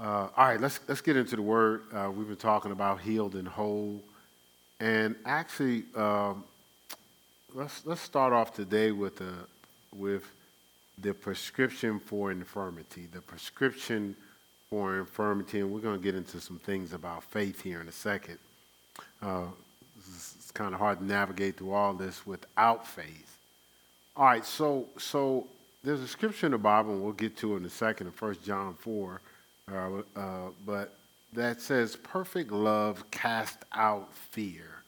Uh, all right, let's let's get into the word. Uh, we've been talking about healed and whole, and actually, um, let's let's start off today with the with the prescription for infirmity. The prescription for infirmity, and we're going to get into some things about faith here in a second. Uh, it's kind of hard to navigate through all this without faith. All right, so so there's a scripture in the Bible, and we'll get to it in a second, in 1 John 4 uh, uh, but that says, perfect love cast out fear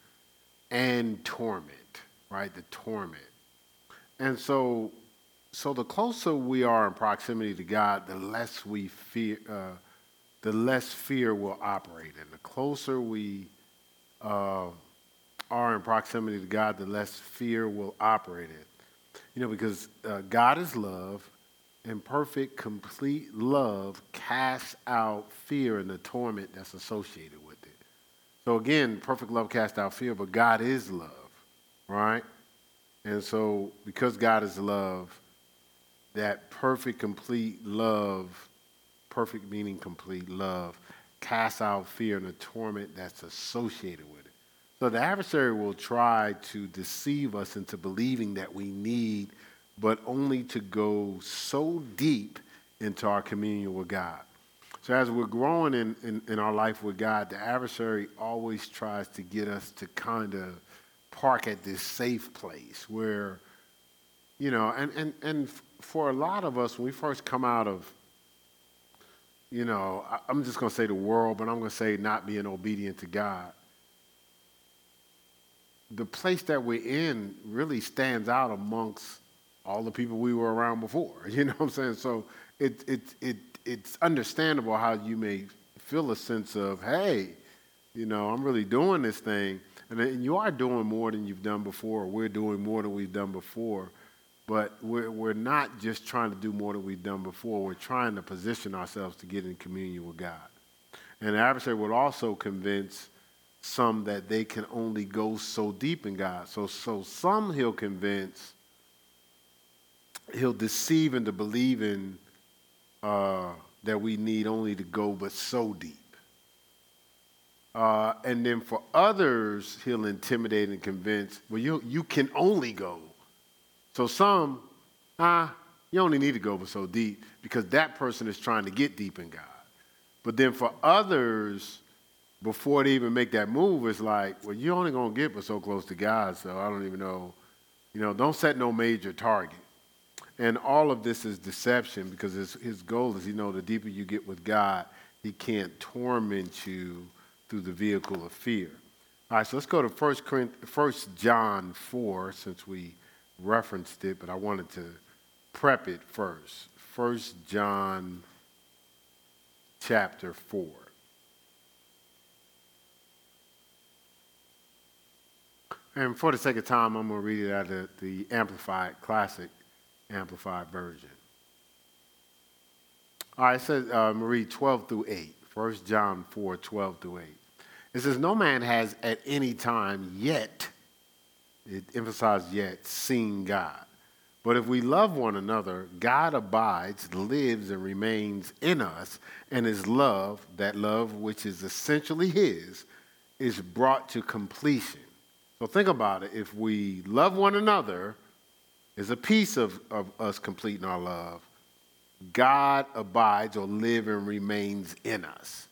and torment, right? The torment. And so, so the closer we are in proximity to God, the less we fear, uh, the less fear will operate. And the closer we uh, are in proximity to God, the less fear will operate in. You know, because uh, God is love, and perfect, complete love casts out fear and the torment that's associated with it. So again, perfect love casts out fear, but God is love, right? And so because God is love, that perfect, complete love, perfect meaning complete love, casts out fear and the torment that's associated with it. So the adversary will try to deceive us into believing that we need but only to go so deep into our communion with God. So as we're growing in, in, in, our life with God, the adversary always tries to get us to kind of park at this safe place where, you know, and, and, and for a lot of us, when we first come out of, you know, I'm just going to say the world, but I'm going to say not being obedient to God. The place that we're in really stands out amongst all the people we were around before. You know what I'm saying? So it, it, it, it's understandable how you may feel a sense of, hey, you know, I'm really doing this thing. And, and you are doing more than you've done before. We're doing more than we've done before. But we're, we're not just trying to do more than we've done before. We're trying to position ourselves to get in communion with God. And the adversary would also convince some that they can only go so deep in God. So, so some he'll convince he'll deceive into believing uh, that we need only to go but so deep. Uh, and then for others, he'll intimidate and convince, well, you, you can only go. So some, ah, you only need to go but so deep because that person is trying to get deep in God. But then for others, before they even make that move, it's like, well, you're only going to get but so close to God, so I don't even know. You know, don't set no major target. And all of this is deception because his, his goal is, you know, the deeper you get with God, he can't torment you through the vehicle of fear. All right, so let's go to 1, 1 John 4 since we referenced it, but I wanted to prep it first. 1 John chapter 4. And for the sake of time, I'm going to read it out of the Amplified Classic. Amplified Version. All right, it says, uh, Marie, 12 through 8. 1 John 4, 12 through 8. It says, No man has at any time yet, it emphasizes yet, seen God. But if we love one another, God abides, lives, and remains in us, and his love, that love which is essentially his, is brought to completion. So think about it. If we love one another, is a piece of, of us completing our love. God abides or lives and remains in us.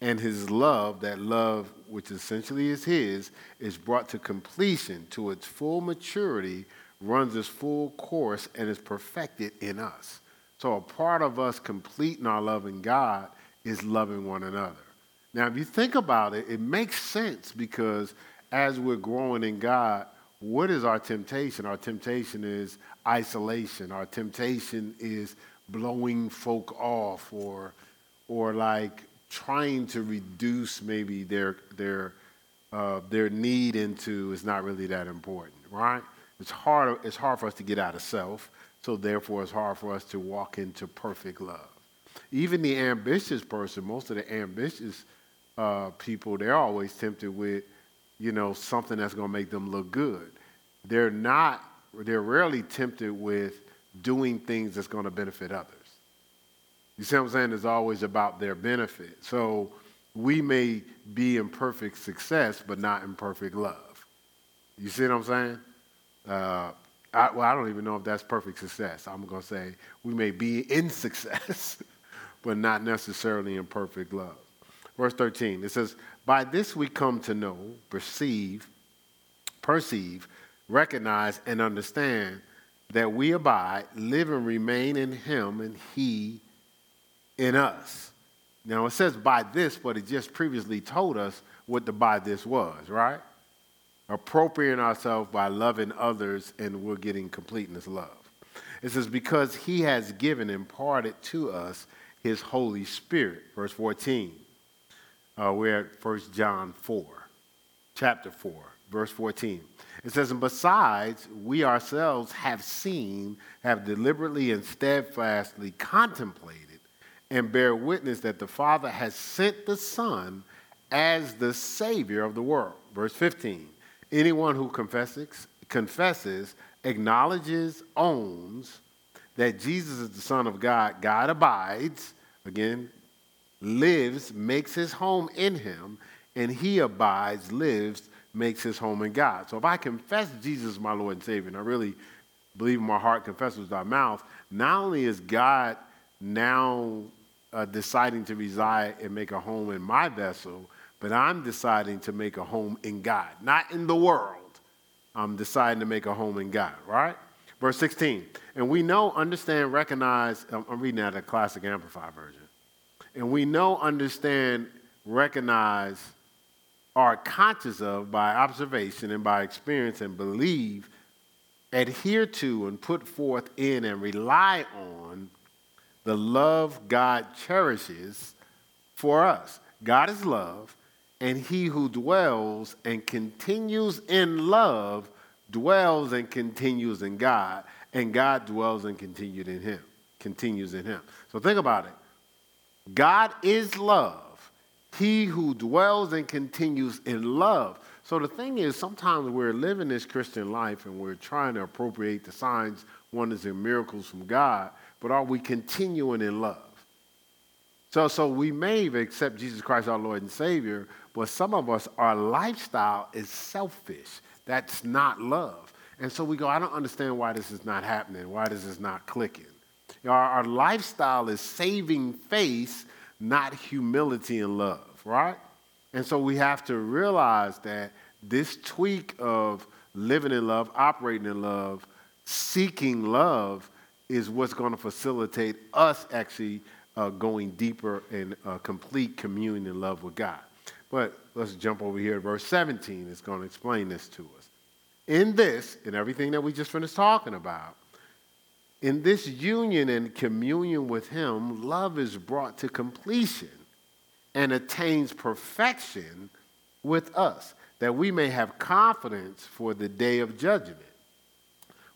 And his love, that love which essentially is his, is brought to completion, to its full maturity, runs its full course, and is perfected in us. So a part of us completing our love in God is loving one another. Now, if you think about it, it makes sense because as we're growing in God, what is our temptation? Our temptation is isolation. Our temptation is blowing folk off or, or like trying to reduce maybe their, their, uh, their need into is not really that important, right? It's hard, it's hard for us to get out of self, so therefore it's hard for us to walk into perfect love. Even the ambitious person, most of the ambitious uh, people, they're always tempted with you know, something that's going to make them look good. They're not, they're rarely tempted with doing things that's going to benefit others. You see what I'm saying? It's always about their benefit. So we may be in perfect success, but not in perfect love. You see what I'm saying? Uh, I, well, I don't even know if that's perfect success. I'm going to say we may be in success, but not necessarily in perfect love. Verse 13, it says, By this we come to know, perceive, perceive, recognize, and understand that we abide, live, and remain in Him, and He in us. Now it says by this, but it just previously told us what the by this was, right? Appropriating ourselves by loving others, and we're getting completeness love. It says, because he has given, imparted to us his Holy Spirit. Verse 14. Uh, we're at 1 John 4, chapter 4, verse 14. It says, And besides, we ourselves have seen, have deliberately and steadfastly contemplated and bear witness that the Father has sent the Son as the Savior of the world. Verse 15 Anyone who confesses, confesses, acknowledges, owns that Jesus is the Son of God, God abides, again, lives, makes his home in him, and he abides, lives, makes his home in God. So if I confess Jesus my Lord and Savior, and I really believe in my heart, confess with my mouth, not only is God now uh, deciding to reside and make a home in my vessel, but I'm deciding to make a home in God, not in the world. I'm deciding to make a home in God, right? Verse 16. And we know, understand, recognize, I'm reading out a classic amplified version. And we know, understand, recognize, are conscious of by observation and by experience and believe, adhere to, and put forth in and rely on the love God cherishes for us. God is love, and he who dwells and continues in love dwells and continues in God, and God dwells and continued in him, continues in him. So think about it. God is love. He who dwells and continues in love. So the thing is, sometimes we're living this Christian life and we're trying to appropriate the signs, wonders, and miracles from God, but are we continuing in love? So, so we may accept Jesus Christ our Lord and Savior, but some of us, our lifestyle is selfish. That's not love. And so we go, I don't understand why this is not happening, why this is not clicking. Our, our lifestyle is saving face, not humility and love, right? And so we have to realize that this tweak of living in love, operating in love, seeking love is what's going to facilitate us actually uh, going deeper in uh, complete communion and love with God. But let's jump over here to verse 17. It's going to explain this to us. In this, in everything that we just finished talking about, in this union and communion with Him, love is brought to completion and attains perfection with us, that we may have confidence for the day of judgment.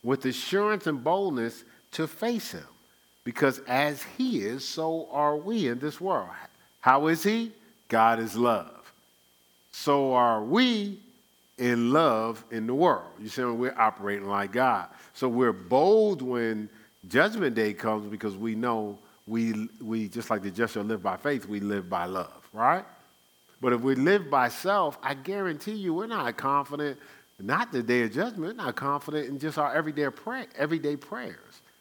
With assurance and boldness, to face him. Because as he is, so are we in this world. How is he? God is love. So are we in love in the world. You see, we're operating like God. So we're bold when judgment day comes because we know we, we just like the just shall live by faith, we live by love, right? But if we live by self, I guarantee you we're not confident, not the day of judgment, we're not confident in just our everyday, pray, everyday prayers.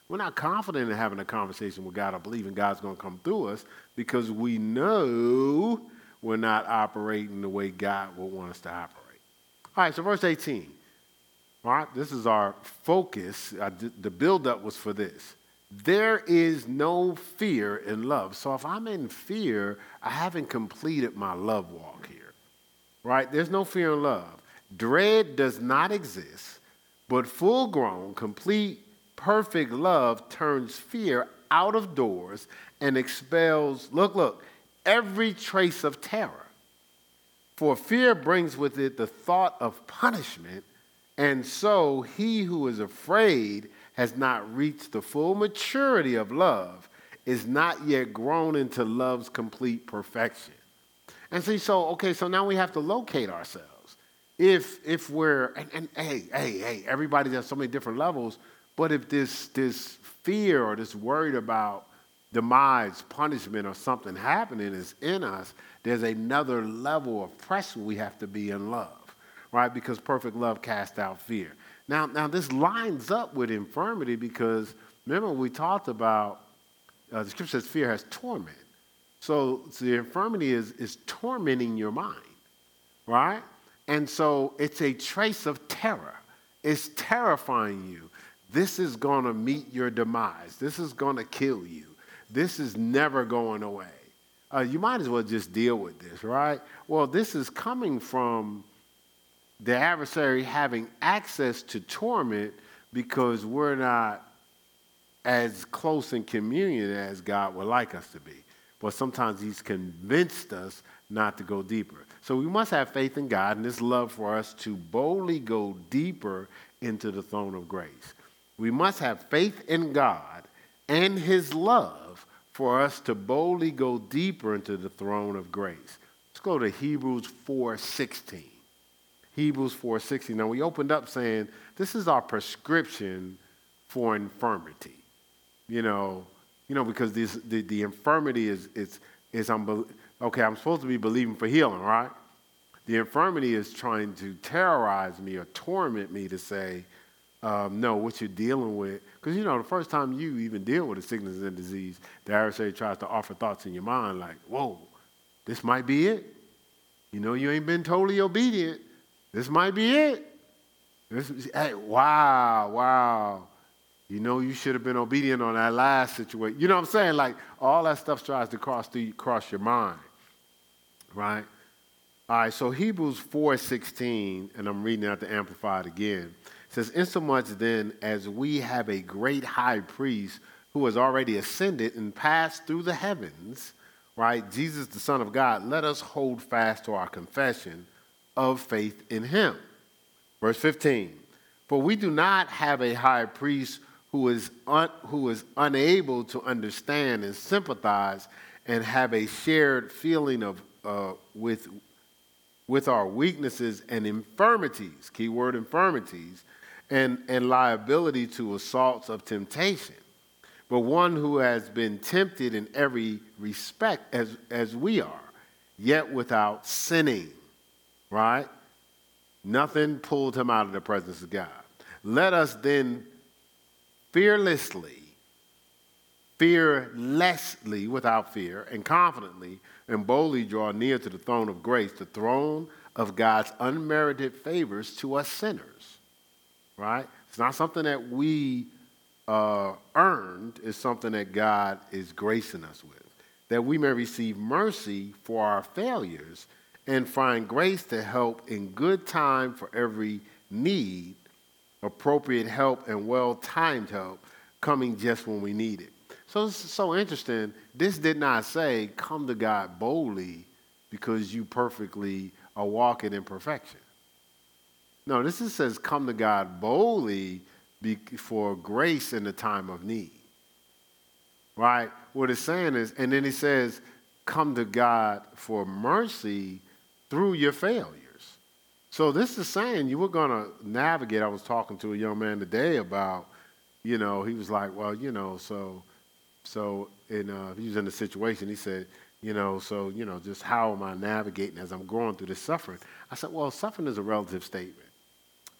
We're not confident in having a conversation with God or believing God's going to come through us because we know we're not operating the way God would want us to operate. All right, so verse 18. All right, this is our focus. The buildup was for this. There is no fear in love. So if I'm in fear, I haven't completed my love walk here. Right? There's no fear in love. Dread does not exist, but full grown, complete perfect love turns fear out of doors and expels, look, look, every trace of terror. For fear brings with it the thought of punishment, and so he who is afraid has not reached the full maturity of love, is not yet grown into love's complete perfection. And see, so, okay, so now we have to locate ourselves. If, if we're, and, and hey, hey, hey, everybody's at so many different levels, but if this, this fear or this worried about demise, punishment, or something happening is in us, there's another level of pressure we have to be in love, right? Because perfect love casts out fear. Now, now this lines up with infirmity because remember we talked about uh, the scripture says fear has torment. So, so the infirmity is, is tormenting your mind, right? And so it's a trace of terror. It's terrifying you. This is going to meet your demise. This is going to kill you. This is never going away. Uh, you might as well just deal with this, right? Well, this is coming from the adversary having access to torment because we're not as close in communion as God would like us to be. But sometimes He's convinced us not to go deeper. So we must have faith in God and this love for us to boldly go deeper into the throne of grace. We must have faith in God and His love for us to boldly go deeper into the throne of grace. Let's go to Hebrews 4:16. Hebrews 4:16. Now we opened up saying this is our prescription for infirmity. You know, you know because this, the, the infirmity is is is unbel- okay. I'm supposed to be believing for healing, right? The infirmity is trying to terrorize me or torment me to say, um, no, what you're dealing with. Because, you know, the first time you even deal with a sickness and disease, the adversary tries to offer thoughts in your mind like, whoa, this might be it. You know, you ain't been totally obedient. This might be it. This, hey, wow, wow. You know, you should have been obedient on that last situation. You know what I'm saying? Like, all that stuff tries to cross, through, cross your mind, right? All right, so Hebrews 4.16, and I'm reading out the Amplified again, says, Insomuch then as we have a great high priest who has already ascended and passed through the heavens, right, Jesus the Son of God, let us hold fast to our confession of faith in him. Verse 15, for we do not have a high priest who is, un, who is unable to understand and sympathize and have a shared feeling of, uh, with with our weaknesses and infirmities, keyword infirmities, and, and liability to assaults of temptation, but one who has been tempted in every respect as, as we are, yet without sinning, right? Nothing pulled him out of the presence of God. Let us then fearlessly, fearlessly, without fear, and confidently and boldly draw near to the throne of grace, the throne of God's unmerited favors to us sinners. Right? It's not something that we uh, earned, it's something that God is gracing us with. That we may receive mercy for our failures and find grace to help in good time for every need, appropriate help, and well timed help coming just when we need it. So it's so interesting. This did not say, come to God boldly because you perfectly are walking in perfection. No, this is, says, come to God boldly for grace in the time of need. Right? What it's saying is, and then he says, come to God for mercy through your failures. So this is saying you were going to navigate. I was talking to a young man today about, you know, he was like, well, you know, so so, in, uh, he was in a situation, he said, you know, so, you know, just how am I navigating as I'm going through this suffering? I said, well, suffering is a relative statement.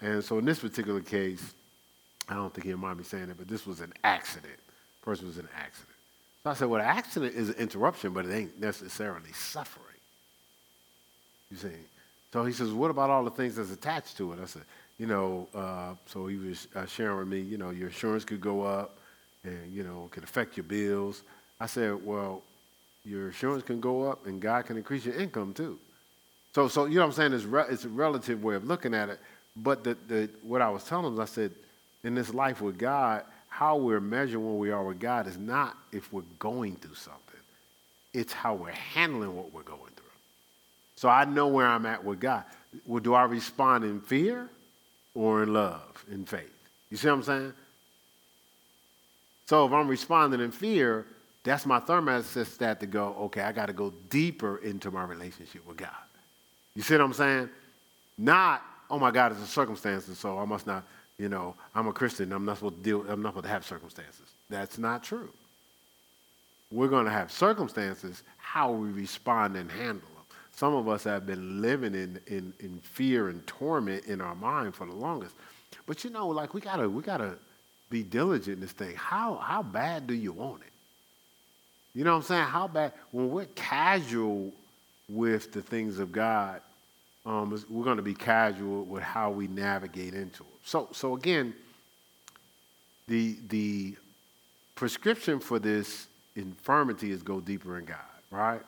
And so in this particular case, I don't think he'll mind me saying it, but this was an accident. The person was an accident. So I said, well, an accident is an interruption, but it ain't necessarily suffering. You see? So he says, what about all the things that's attached to it? I said, you know, uh, so he was uh, sharing with me, you know, your insurance could go up, and you know could affect your bills. I said, well, your insurance can go up and God can increase your income too. So, so you know what I'm saying? It's, re- it's a relative way of looking at it. But the, the, what I was telling them, I said, in this life with God, how we're measuring where we are with God is not if we're going through something. It's how we're handling what we're going through. So I know where I'm at with God. Well, do I respond in fear or in love, in faith? You see what I'm saying? So if I'm responding in fear, that's my thermostat to go, okay, I got to go deeper into my relationship with God. You see what I'm saying? Not, oh my God, it's a circumstance, so I must not, you know, I'm a Christian, I'm not supposed to deal, I'm not supposed to have circumstances. That's not true. we're going to have circumstances, how we respond and handle. Some of us have been living in, in, in fear and torment in our mind for the longest. But you know, like we gotta we gotta be diligent in this thing. How how bad do you want it? You know what I'm saying? How bad when we're casual with the things of God, um, we're going to be casual with how we navigate into it. So so again, the the prescription for this infirmity is go deeper in God, right?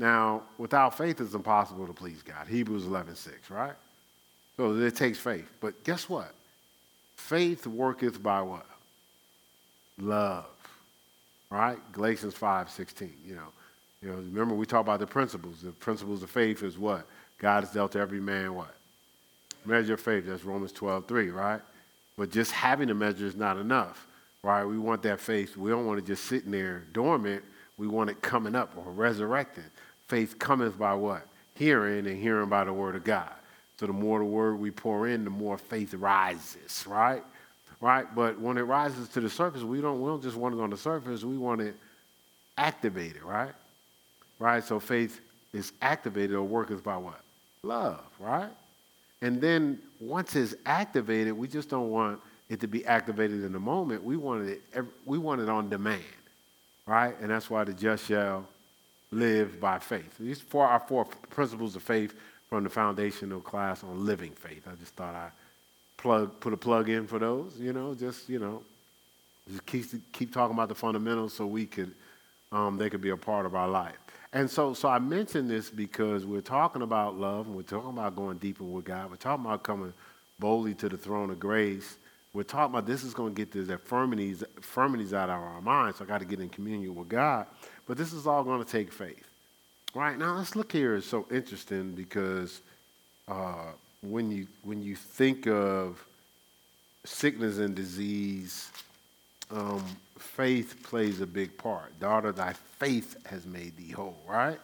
Now, without faith, it's impossible to please God. Hebrews 11, 6, right? So it takes faith. But guess what? Faith worketh by what? Love, right? Galatians 5, 16, you know. You know, remember we talked about the principles. The principles of faith is what? God has dealt to every man what? Measure of faith. That's Romans 12, 3, right? But just having a measure is not enough, right? We want that faith. We don't want it just sitting there dormant. We want it coming up or resurrected. Faith cometh by what? Hearing, and hearing by the word of God. So the more the word we pour in, the more faith rises, right? Right? But when it rises to the surface, we don't, we don't just want it on the surface, we want it activated, right? Right? So faith is activated or worketh by what? Love, right? And then once it's activated, we just don't want it to be activated in the moment. We want it, we want it on demand, right? And that's why the just shall live by faith. These four are four principles of faith from the foundational class on living faith. I just thought I'd plug, put a plug in for those, you know, just, you know, just keep, keep talking about the fundamentals so we could, um, they could be a part of our life. And so, so I mentioned this because we're talking about love and we're talking about going deeper with God. We're talking about coming boldly to the throne of grace. We're talking about this is going to get these infirmities, infirmities out of our minds. So I got to get in communion with God. But this is all going to take faith. Right now, let's look here. It's so interesting because uh, when you when you think of sickness and disease, um, faith plays a big part. Daughter, thy faith has made thee whole. Right?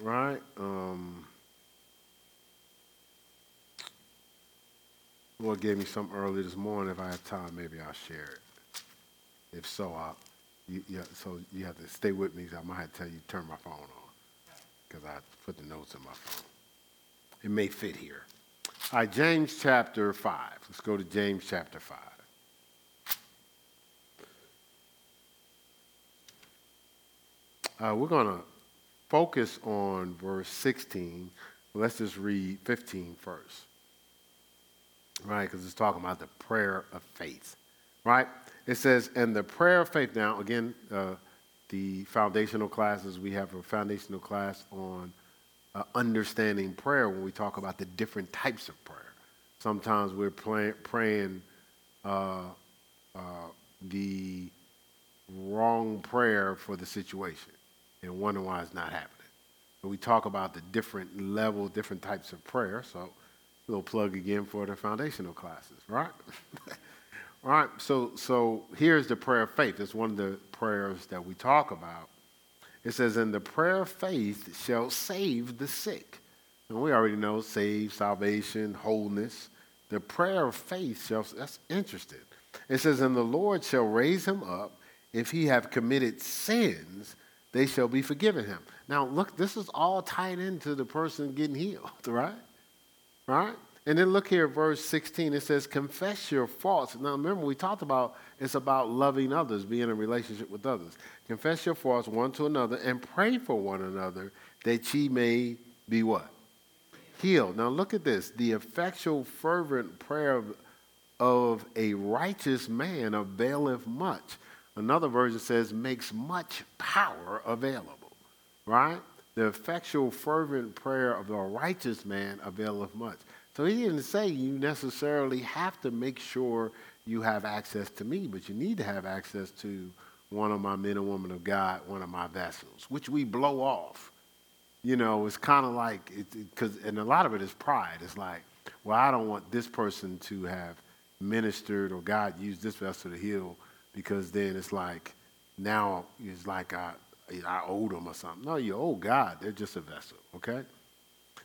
Right? Um, Lord gave me something early this morning. If I have time, maybe I'll share it. If so, I'll you, so you have to stay with me. I might have to tell you to turn my phone on because I put the notes in my phone. It may fit here. All right, James chapter 5. Let's go to James chapter 5. Uh, we're going to focus on verse 16. Let's just read 15 first. Right, because it's talking about the prayer of faith. Right? It says, and the prayer of faith. Now, again, uh, the foundational classes, we have a foundational class on uh, understanding prayer when we talk about the different types of prayer. Sometimes we're play, praying uh, uh, the wrong prayer for the situation and wondering why it's not happening. We talk about the different levels, different types of prayer. So, a little plug again for the foundational classes, right? All right, so, so here's the prayer of faith. It's one of the prayers that we talk about. It says, And the prayer of faith shall save the sick. And we already know save, salvation, wholeness. The prayer of faith shall, that's interesting. It says, And the Lord shall raise him up. If he have committed sins, they shall be forgiven him. Now, look, this is all tied into the person getting healed, right? Right? And then look here, verse 16. It says, Confess your faults. Now, remember, we talked about it's about loving others, being in relationship with others. Confess your faults one to another and pray for one another that ye may be what? Healed. Now, look at this. The effectual, fervent prayer of, of a righteous man availeth much. Another version says, makes much power available. Right? The effectual, fervent prayer of a righteous man availeth much. So he didn't say you necessarily have to make sure you have access to me, but you need to have access to one of my men and women of God, one of my vessels, which we blow off. You know, it's kind of like, because, and a lot of it is pride. It's like, well, I don't want this person to have ministered or God used this vessel to heal because then it's like, now it's like I, I owed them or something. No, you owe God. They're just a vessel, okay?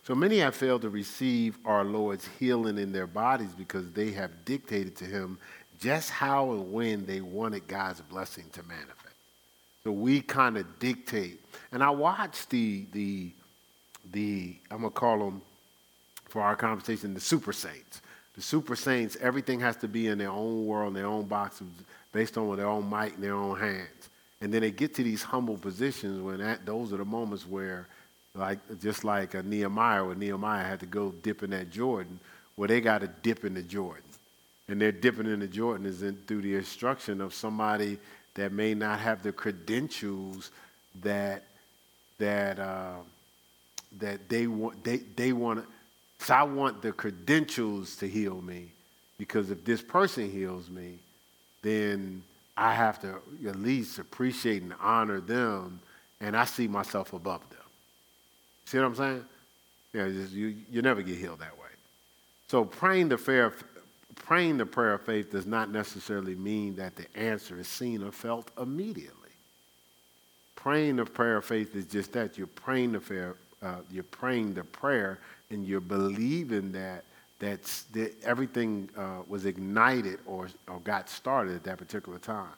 So many have failed to receive our Lord's healing in their bodies because they have dictated to him just how and when they wanted God's blessing to manifest. So we kind of dictate. And I watch the the the I'm gonna call them for our conversation the super saints. The super saints, everything has to be in their own world, in their own box, based on their own might and their own hands. And then they get to these humble positions when that, those are the moments where, like just like a Nehemiah, where Nehemiah had to go dip in that Jordan, where they got to dip in the Jordan. And they're dipping in the Jordan is in, through the instruction of somebody that may not have the credentials that that uh, that they want they, they want so I want the credentials to heal me because if this person heals me, then I have to at least appreciate and honor them, and I see myself above them. See what I'm saying? Yeah, you, you never get healed that way. So praying the, prayer, praying the prayer of faith does not necessarily mean that the answer is seen or felt immediately. Praying the prayer of faith is just that you're praying the prayer, uh, you're praying the prayer and you're believing that that's that everything uh, was ignited or, or got started at that particular time.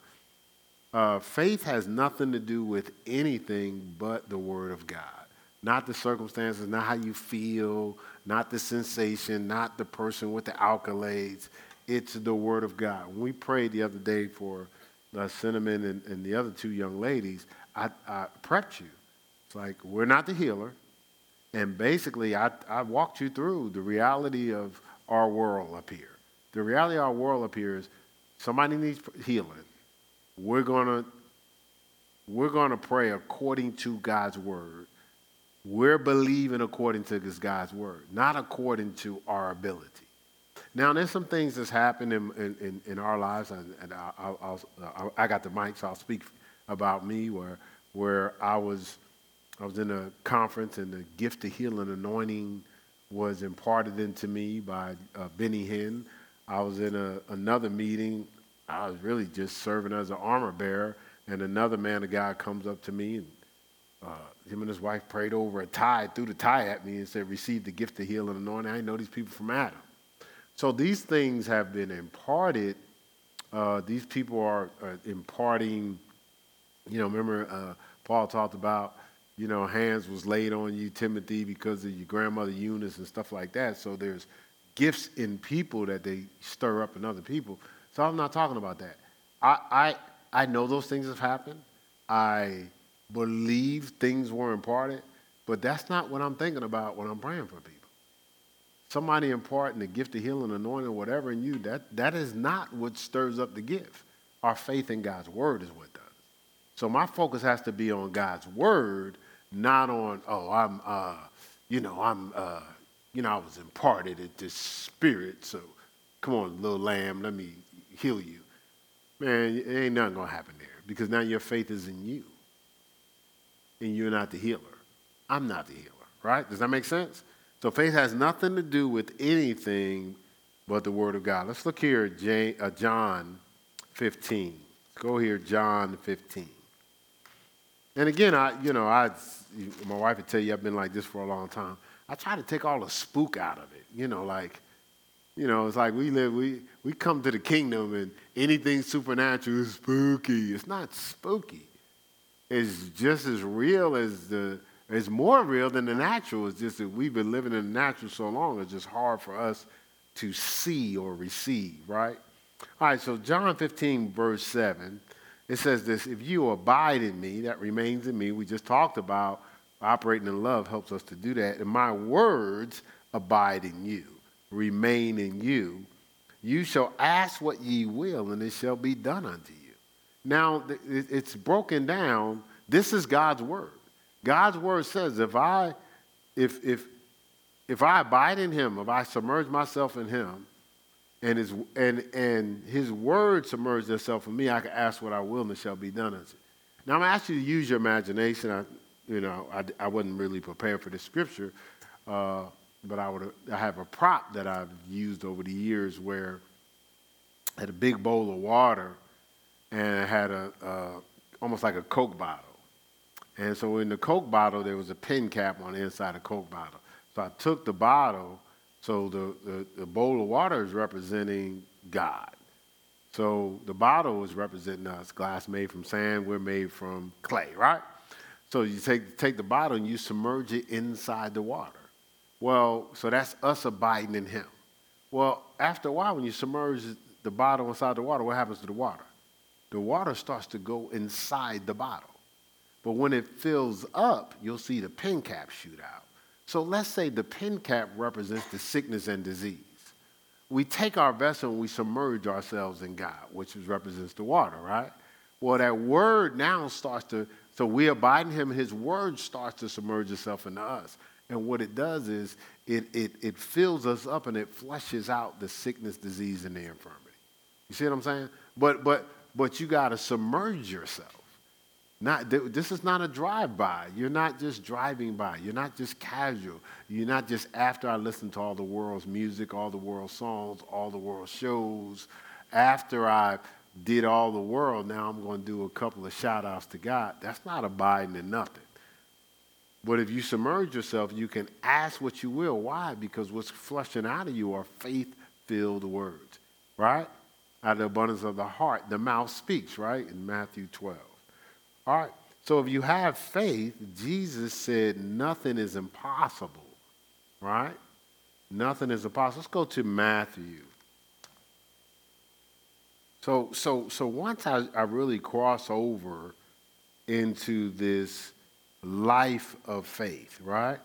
Uh, faith has nothing to do with anything but the Word of God. Not the circumstances, not how you feel, not the sensation, not the person with the accolades. It's the Word of God. When we prayed the other day for uh, Cinnamon and, and the other two young ladies, I, I prepped you. It's like, we're not the healer. And basically, I, I walked you through the reality of our world up here. The reality of our world up here is somebody needs healing. We're going to we're going to pray according to God's word. We're believing according to this God's word, not according to our ability. Now, there's some things that's happened in, in, in our lives, and, and I, I'll, I'll, I got the mic, so I'll speak about me, where, where I was I was in a conference, and the gift of healing anointing was imparted into me by uh, Benny Hinn. I was in a, another meeting. I was really just serving as an armor bearer, and another man of God comes up to me, and uh, him and his wife prayed over a tie, threw the tie at me, and said, "Receive the gift of healing and anointing." I know these people from Adam. So these things have been imparted. Uh, these people are, are, imparting. You know, remember uh, Paul talked about you know, hands was laid on you, Timothy, because of your grandmother Eunice and stuff like that. So there's gifts in people that they stir up in other people. So I'm not talking about that. I, I, I know those things have happened. I believe things were imparted, but that's not what I'm thinking about when I'm praying for people. Somebody imparting the gift of healing, anointing, whatever in you, that, that is not what stirs up the gift. Our faith in God's word is what does. So my focus has to be on God's word not on, oh, I'm, uh, you know, I'm, uh, you know, I was imparted at this spirit, so come on, little lamb, let me heal you. Man, it ain't nothing to happen there because now your faith is in you. And you're not the healer. I'm not the healer, right? Does that make sense? So faith has nothing to do with anything but the Word of God. Let's look here at uh, John 15. Let's go here, John 15. And again, I, you know, I, my wife would tell you I've been like this for a long time. I try to take all the spook out of it. You know, like, you know, it's like we live, we, we come to the kingdom and anything supernatural is spooky. It's not spooky. It's just as real as the, it's more real than the natural. It's just that we've been living in the natural so long, it's just hard for us to see or receive, right? All right, so John 15, verse 7 it says this if you abide in me, that remains in me. We just talked about operating in love helps us to do that. And my words abide in you, remain in you. You shall ask what ye will, and it shall be done unto you. Now, it's broken down. This is God's word. God's word says, if I, if, if, if I abide in him, if I submerge myself in him, and his, and, and his word submerged itself in me, I can ask what I will and it shall be done unto Now I'm asking you to use your imagination. I, you know, I, I wasn't really prepared for the scripture, uh, but I, would, I have a prop that I've used over the years where I had a big bowl of water and I had a, almost like a Coke bottle. And so in the Coke bottle, there was a pin cap on the inside of the Coke bottle. So I took the bottle so the, the, the bowl of water is representing God. So the bottle is representing us. Glass made from sand, we're made from clay, right? So you take, take the bottle and you submerge it inside the water. Well, so that's us abiding in Him. Well, after a while, when you submerge the bottle inside the water, what happens to the water? The water starts to go inside the bottle. But when it fills up, you'll see the pin cap shoot out. So let's say the pin cap represents the sickness and disease. We take our vessel and we submerge ourselves in God, which represents the water, right? Well, that word now starts to, so we abide in him, his word starts to submerge itself into us. And what it does is it, it, it fills us up and it flushes out the sickness, disease, and the infirmity. You see what I'm saying? But, but, but you got to submerge yourself. Not, this is not a drive-by. You're not just driving by. You're not just casual. You're not just after I listen to all the world's music, all the world's songs, all the world's shows. After I did all the world, now I'm going to do a couple of shout-outs to God. That's not abiding in nothing. But if you submerge yourself, you can ask what you will. Why? Because what's flushing out of you are faith-filled words, right? Out of the abundance of the heart, the mouth speaks, right? In Matthew 12. All right. So if you have faith, Jesus said nothing is impossible, right? Nothing is impossible. Let's go to Matthew. So, so, so once I, I really cross over into this life of faith, right?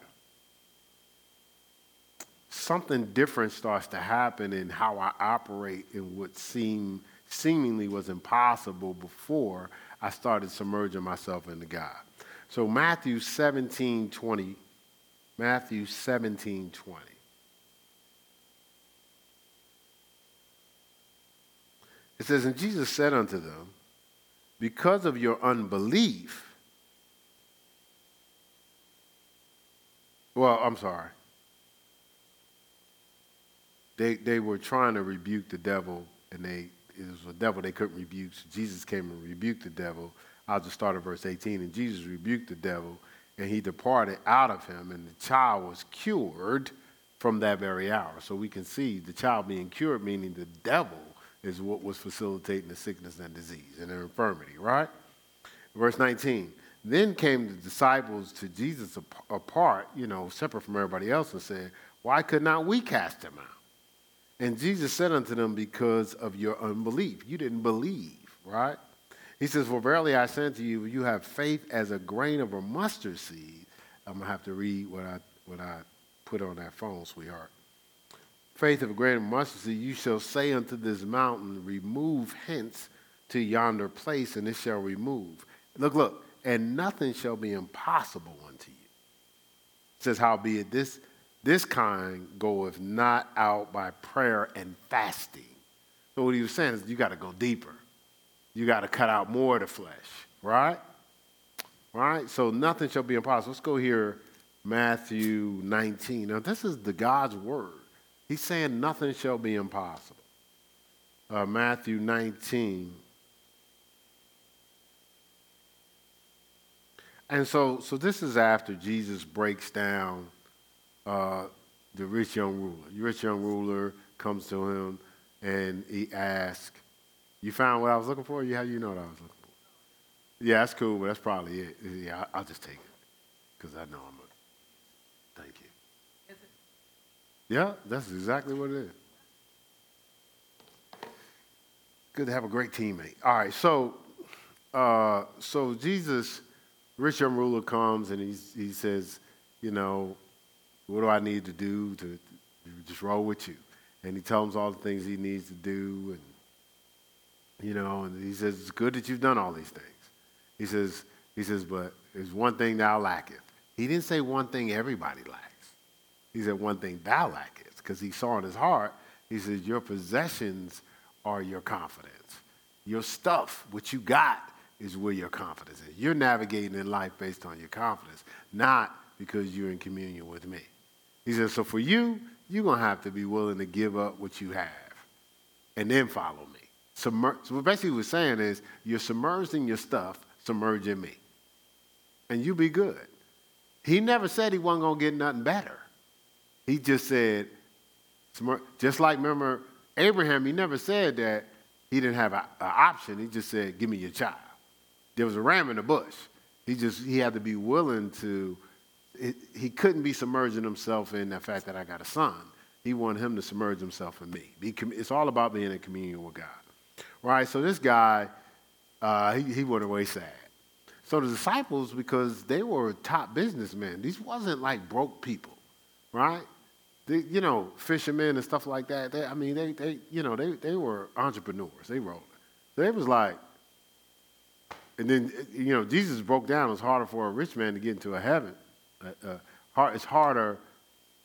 Something different starts to happen in how I operate in what seemed seemingly was impossible before I started submerging myself into God. So Matthew 17, 20, Matthew 17, 20. It says, And Jesus said unto them, Because of your unbelief, well, I'm sorry. They, they were trying to rebuke the devil, and they it was a devil they couldn't rebuke. So Jesus came and rebuked the devil. I'll just start at verse 18. And Jesus rebuked the devil, and he departed out of him, and the child was cured from that very hour. So we can see the child being cured, meaning the devil is what was facilitating the sickness and disease and the infirmity, right? Verse 19. Then came the disciples to Jesus apart, you know, separate from everybody else, and said, Why could not we cast him out? And Jesus said unto them, Because of your unbelief. You didn't believe, right? He says, For verily I say unto you, you have faith as a grain of a mustard seed. I'm going to have to read what I, what I put on that phone, sweetheart. Faith of a grain of mustard seed, you shall say unto this mountain, Remove hence to yonder place, and it shall remove. Look, look, and nothing shall be impossible unto you. It says, Howbeit this this kind goeth not out by prayer and fasting. So what he was saying is you got to go deeper. You got to cut out more of the flesh, right? Right? So nothing shall be impossible. Let's go here, Matthew 19. Now, this is the God's word. He's saying nothing shall be impossible. Uh, Matthew 19. And so, so this is after Jesus breaks down uh, the rich young ruler. The rich young ruler comes to him and he asks, You found what I was looking for? Yeah, how you know what I was looking for? Yeah, that's cool, but that's probably it. Yeah, I'll just take it because I know I'm a. Thank you. Yeah, that's exactly what it is. Good to have a great teammate. All right, so uh, so Jesus, rich young ruler comes and he he says, you know, what do I need to do to, to just roll with you? And he tells him all the things he needs to do. And, you know, and he says, it's good that you've done all these things. He says, he says, but there's one thing thou lacketh. He didn't say one thing everybody lacks. He said one thing thou lackest, because he saw in his heart, he says, your possessions are your confidence. Your stuff, what you got, is where your confidence is. You're navigating in life based on your confidence, not because you're in communion with me. He says, so for you, you're going to have to be willing to give up what you have and then follow me. Submer- so what basically we're saying is you're submerged in your stuff, submerge in me. And you be good. He never said he wasn't going to get nothing better. He just said, just like remember Abraham, he never said that he didn't have an option. He just said, Give me your child. There was a ram in the bush. He just he had to be willing to. It, he couldn't be submerging himself in the fact that I got a son. He wanted him to submerge himself in me. It's all about being in communion with God, right? So this guy, uh, he, he went away sad. So the disciples, because they were top businessmen, these wasn't like broke people, right? They, you know, fishermen and stuff like that. They, I mean, they, they, you know, they, they were entrepreneurs. They wrote. So they was like, and then, you know, Jesus broke down. It was harder for a rich man to get into a heaven. Uh, uh, hard, it's harder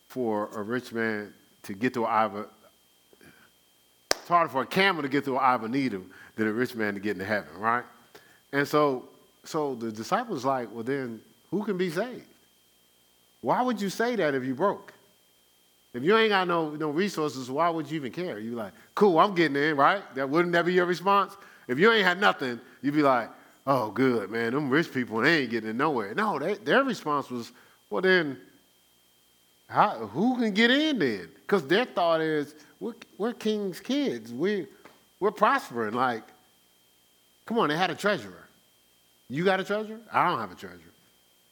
for a rich man to get to Iva. It's harder for a camel to get through an eye of a needle than a rich man to get into heaven, right? And so, so the disciples like, well, then who can be saved? Why would you say that if you broke? If you ain't got no, no resources, why would you even care? You like, cool, I'm getting in, right? That wouldn't that be your response? If you ain't had nothing, you'd be like, oh, good, man, them rich people, they ain't getting nowhere. No, they, their response was, well, then, how, who can get in then? Because their thought is, we're, we're king's kids. We, we're prospering. Like, come on, they had a treasurer. You got a treasurer? I don't have a treasurer.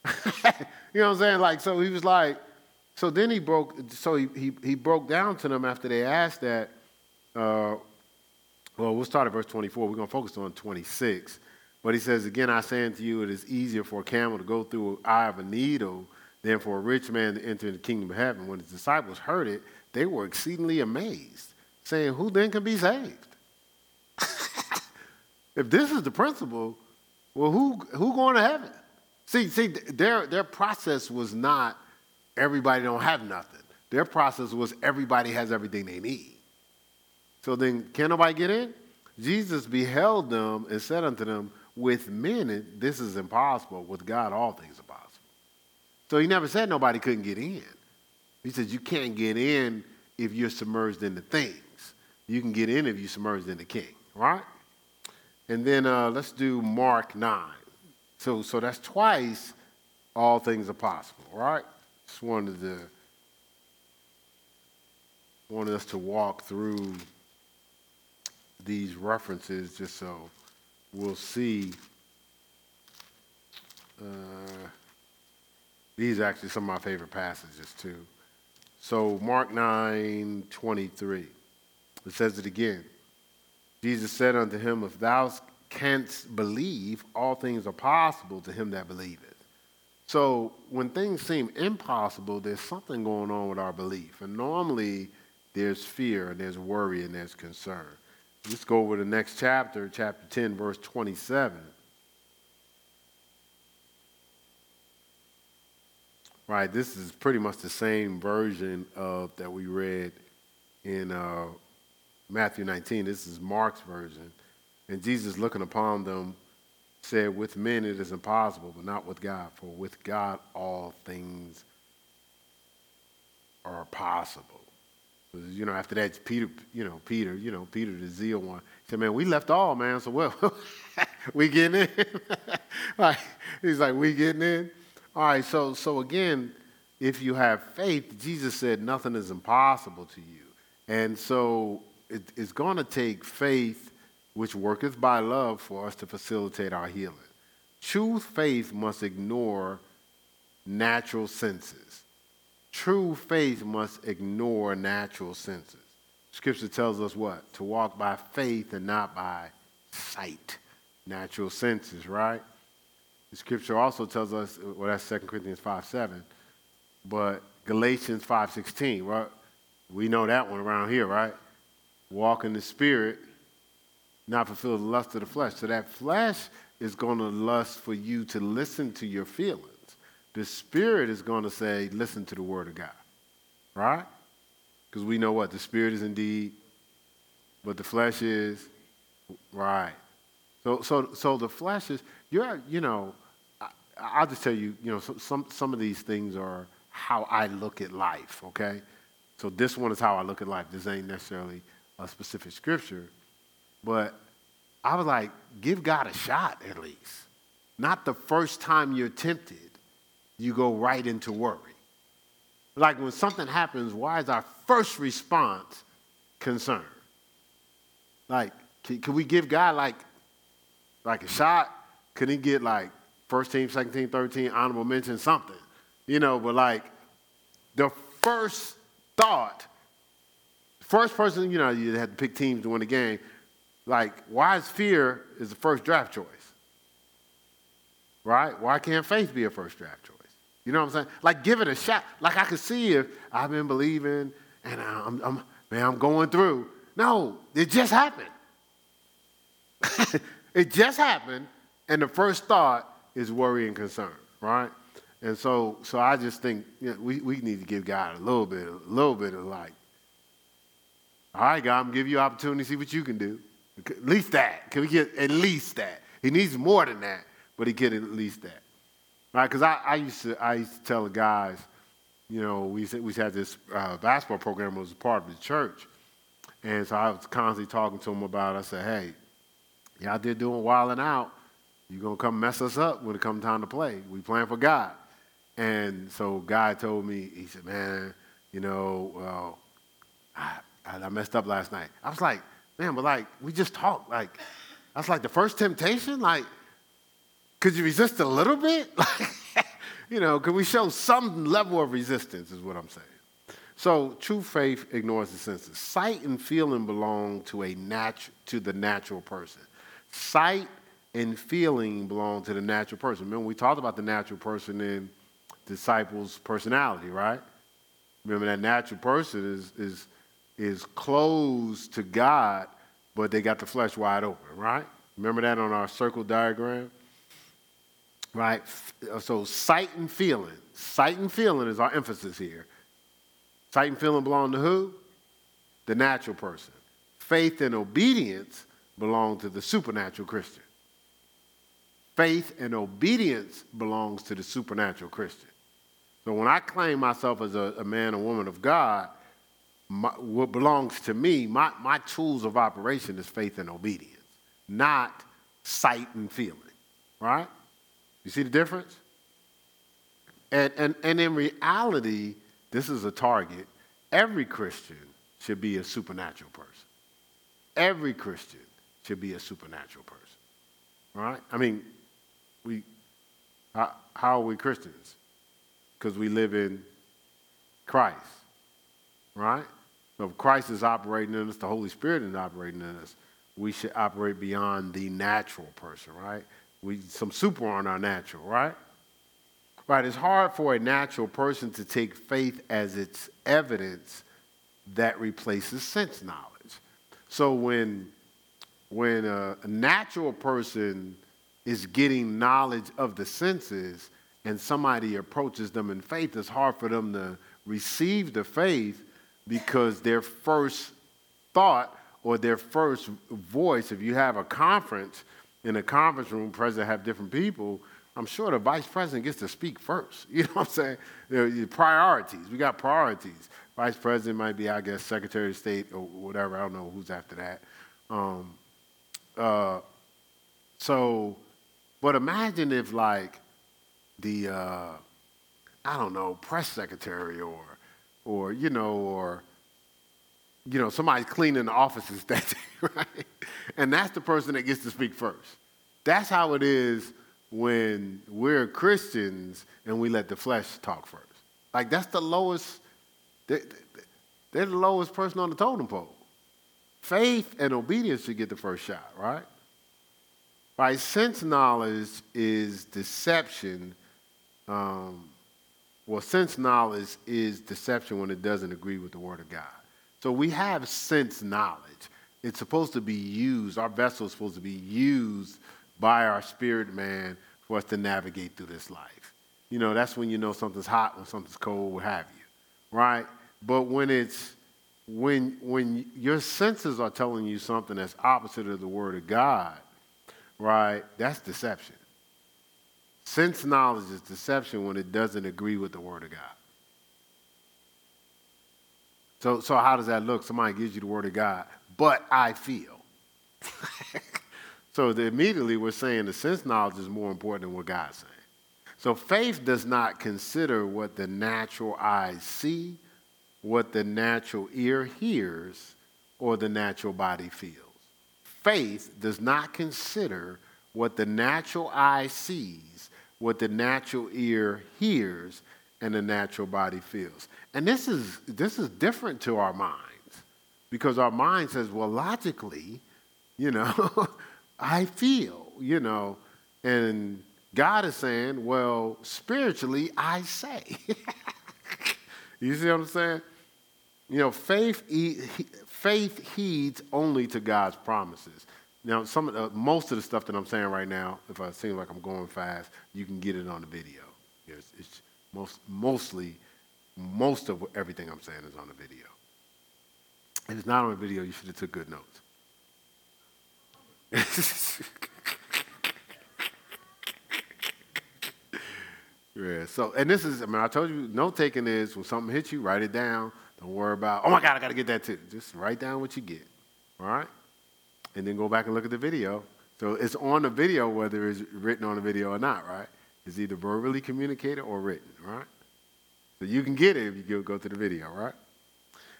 you know what I'm saying? Like, so he was like, so then he broke, so he, he, he broke down to them after they asked that. Uh, well, we'll start at verse 24. We're going to focus on 26. But he says, Again, I say unto you, it is easier for a camel to go through an eye of a needle than for a rich man to enter the kingdom of heaven. When his disciples heard it, they were exceedingly amazed, saying, Who then can be saved? if this is the principle, well, who, who going to heaven? See, see, their, their process was not everybody don't have nothing. Their process was everybody has everything they need. So then, can nobody get in? Jesus beheld them and said unto them, With men, this is impossible. With God, all things. So he never said nobody couldn't get in. He said, You can't get in if you're submerged in the things. You can get in if you're submerged in the king, right? And then uh, let's do Mark 9. So, so that's twice all things are possible, right? Just wanted to wanted us to walk through these references just so we'll see. Uh, these are actually some of my favorite passages too. So Mark 9, 23. It says it again. Jesus said unto him, If thou canst believe, all things are possible to him that believeth. So when things seem impossible, there's something going on with our belief. And normally there's fear and there's worry and there's concern. Let's go over the next chapter, chapter 10, verse 27. Right, this is pretty much the same version of that we read in uh, Matthew 19. This is Mark's version. And Jesus looking upon them said, With men it is impossible, but not with God, for with God all things are possible. You know, after that, Peter, you know, Peter, you know, Peter the zeal one, said, Man, we left all, man, so well, we getting in? like, he's like, We getting in? All right, so so again, if you have faith, Jesus said nothing is impossible to you. And so it, it's going to take faith which worketh by love for us to facilitate our healing. True faith must ignore natural senses. True faith must ignore natural senses. Scripture tells us what? To walk by faith and not by sight. Natural senses, right? The scripture also tells us, well, that's 2 Corinthians 5 7, but Galatians 5 16, right? We know that one around here, right? Walk in the spirit not fulfill the lust of the flesh. So that flesh is going to lust for you to listen to your feelings. The spirit is going to say, listen to the word of God. Right? Because we know what? The spirit is indeed, but the flesh is right. So, so, so the flesh is, you're, you know, I, will just tell you, you know, some, some of these things are how I look at life, okay? So this one is how I look at life. This ain't necessarily a specific scripture, but I was like, give God a shot at least. Not the first time you're tempted, you go right into worry. Like when something happens, why is our first response concern? Like, Can, can we give God like, like a shot? Can he get like first team, second team, third team, honorable mention, something? You know, but like the first thought, first person, you know, you had to pick teams to win the game. Like, why is fear is the first draft choice? Right? Why can't faith be a first draft choice? You know what I'm saying? Like, give it a shot. Like, I could see if I've been believing and I'm, I'm man, I'm going through. No, it just happened. it just happened, and the first thought is worry and concern, right? And so, so I just think you know, we, we need to give God a little bit, a little bit of like, all right, God, I'm gonna give you opportunity to see what you can do. At least that. Can we get at least that? He needs more than that, but he get at least that. Right? Because I, I used to I used to tell the guys, you know, we we had this uh, basketball program that was a part of the church, and so I was constantly talking to them about. It. I said, hey, y'all there doing wilding out. You're gonna come mess us up when it comes time to play. We playing for God. And so God told me, he said, man, you know, well, I, I messed up last night. I was like, man, but like, we just talked. Like, that's like the first temptation. Like, could you resist a little bit? Like, you know, could we show some level of resistance, is what I'm saying. So, true faith ignores the senses. Sight and feeling belong to, a natu- to the natural person. Sight and feeling belong to the natural person. Remember, we talked about the natural person in disciples' personality, right? Remember that natural person is, is, is closed to God, but they got the flesh wide open, right? Remember that on our circle diagram? Right? So sight and feeling. Sight and feeling is our emphasis here. Sight and feeling belong to who? The natural person. Faith and obedience belong to the supernatural Christian. Faith and obedience belongs to the supernatural Christian. So when I claim myself as a, a man or woman of God, my, what belongs to me, my, my tools of operation is faith and obedience, not sight and feeling. Right? You see the difference? And, and, and in reality, this is a target. Every Christian should be a supernatural person. Every Christian should be a supernatural person. Right? I mean, we, how, how are we Christians? because we live in Christ, right? So if Christ is operating in us, the Holy Spirit is operating in us, we should operate beyond the natural person, right? We some super on our natural, right? Right, it's hard for a natural person to take faith as its evidence that replaces sense knowledge. So when when a, a natural person is getting knowledge of the senses, and somebody approaches them in faith, it's hard for them to receive the faith because their first thought or their first voice, if you have a conference, in a conference room, president have different people, I'm sure the vice president gets to speak first. You know what I'm saying? The priorities. We got priorities. Vice president might be, I guess, Secretary of State or whatever. I don't know who's after that. Um, uh, so, but imagine if like the uh, I don't know press secretary or or you know or you know somebody cleaning the offices that day, right? And that's the person that gets to speak first. That's how it is when we're Christians and we let the flesh talk first. Like that's the lowest. They're, they're the lowest person on the totem pole. Faith and obedience should get the first shot, right? Right? Sense knowledge is deception um, well, sense knowledge is deception when it doesn't agree with the Word of God. So we have sense knowledge. It's supposed to be used, our vessel is supposed to be used by our spirit man for us to navigate through this life. You know, that's when you know something's hot, when something's cold, what have you, right? But when it's when when your senses are telling you something that's opposite of the word of God, right? That's deception. Sense knowledge is deception when it doesn't agree with the Word of God. So, so how does that look? Somebody gives you the Word of God, but I feel. so immediately we're saying the sense knowledge is more important than what God's saying. So faith does not consider what the natural eyes see, what the natural ear hears, or the natural body feels. Faith does not consider what the natural eye sees, what the natural ear hears, and the natural body feels. And this is, this is different to our minds because our mind says, well, logically, you know, I feel, you know, and God is saying, well, spiritually, I say. you see what I'm saying? You know, faith, faith heeds only to God's promises. Now, some of the, most of the stuff that I'm saying right now, if I seem like I'm going fast, you can get it on the video. It's, it's most, mostly, most of everything I'm saying is on the video. If it's not on the video, you should have took good notes. yeah. So, and this is, I mean, I told you, note taking is when something hits you, write it down. Don't worry about, oh my God, I got to get that too. Just write down what you get. All right? And then go back and look at the video. So it's on the video whether it's written on the video or not, right? It's either verbally communicated or written, right? So you can get it if you go to the video, right?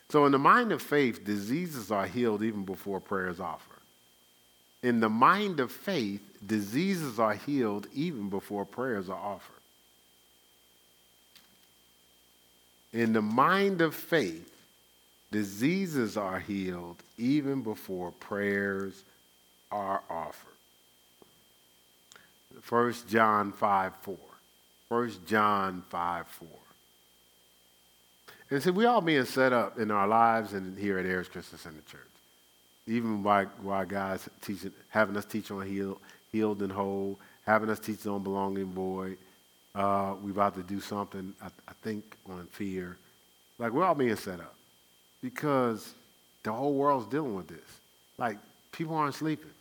So in the mind of faith, diseases are healed even before prayer is offered. In the mind of faith, diseases are healed even before prayers are offered. In the mind of faith, diseases are healed even before prayers are offered. 1 John 5 4. 1 John 5 4. And see, we all being set up in our lives and here at Ayers Christian Center Church even by, why God's teaching, having us teach on healed, healed and whole, having us teach on belonging void. Uh, we're about to do something, I, I think, on fear. Like, we're all being set up because the whole world's dealing with this. Like, people aren't sleeping.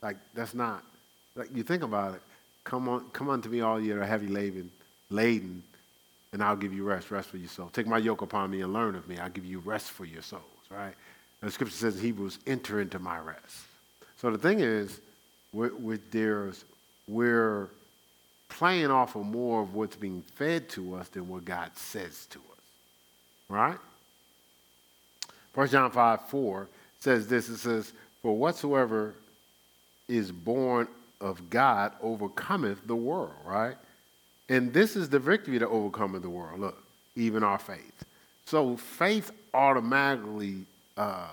Like, that's not, like, you think about it. Come on, come unto me, all are heavy laden, laden, and I'll give you rest, rest for your soul. Take my yoke upon me and learn of me. I'll give you rest for your souls, right? the scripture says in Hebrews, enter into my rest. So the thing is, we're, we're, there's, we're playing off of more of what's being fed to us than what God says to us. Right? 1 John 5 4 says this it says, For whatsoever is born of God overcometh the world, right? And this is the victory that overcometh the world. Look, even our faith. So faith automatically uh,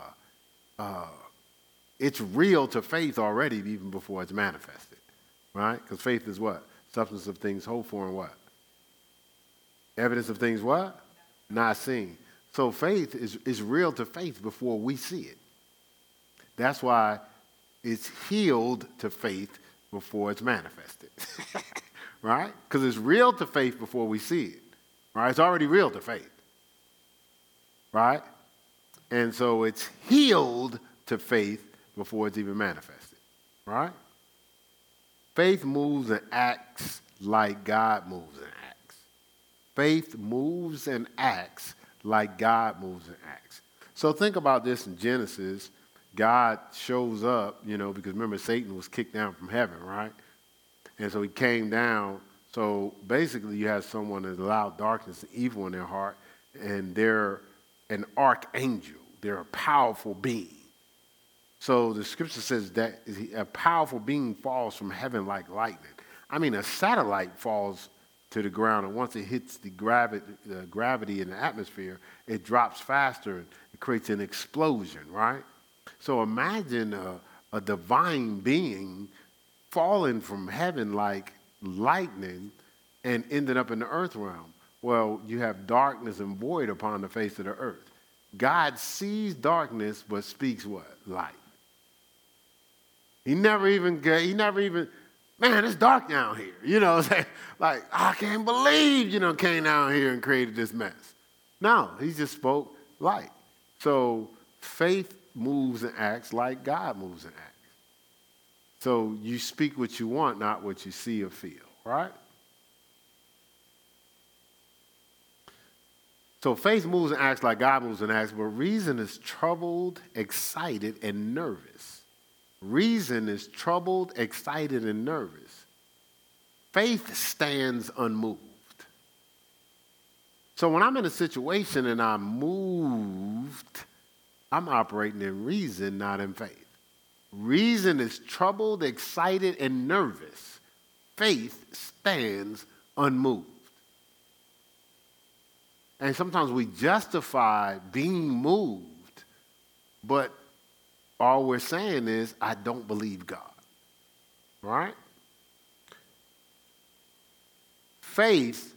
uh, it's real to faith already even before it's manifested, right? Because faith is what? Substance of things hoped for and what? Evidence of things what? Not seen. So faith is, is real to faith before we see it. That's why it's healed to faith before it's manifested. right? Because it's real to faith before we see it. Right? It's already real to faith. Right? And so it's healed to faith before it's even manifested. Right? Faith moves and acts like God moves and acts. Faith moves and acts like God moves and acts. So think about this in Genesis. God shows up, you know, because remember, Satan was kicked down from heaven, right? And so he came down. So basically, you have someone that allowed darkness and evil in their heart, and they're an archangel. They're a powerful being. So the scripture says that a powerful being falls from heaven like lightning. I mean, a satellite falls to the ground, and once it hits the gravity, gravity in the atmosphere, it drops faster and it creates an explosion, right? So imagine a, a divine being falling from heaven like lightning and ended up in the earth realm. Well, you have darkness and void upon the face of the earth. God sees darkness but speaks what? Light. He never even, he never even, man, it's dark down here. You know, like, I can't believe, you know, came down here and created this mess. No, he just spoke light. So faith moves and acts like God moves and acts. So you speak what you want, not what you see or feel, right? So faith moves and acts like God moves and acts, but reason is troubled, excited, and nervous. Reason is troubled, excited, and nervous. Faith stands unmoved. So when I'm in a situation and I'm moved, I'm operating in reason, not in faith. Reason is troubled, excited, and nervous. Faith stands unmoved. And sometimes we justify being moved, but all we're saying is, I don't believe God. Right? Faith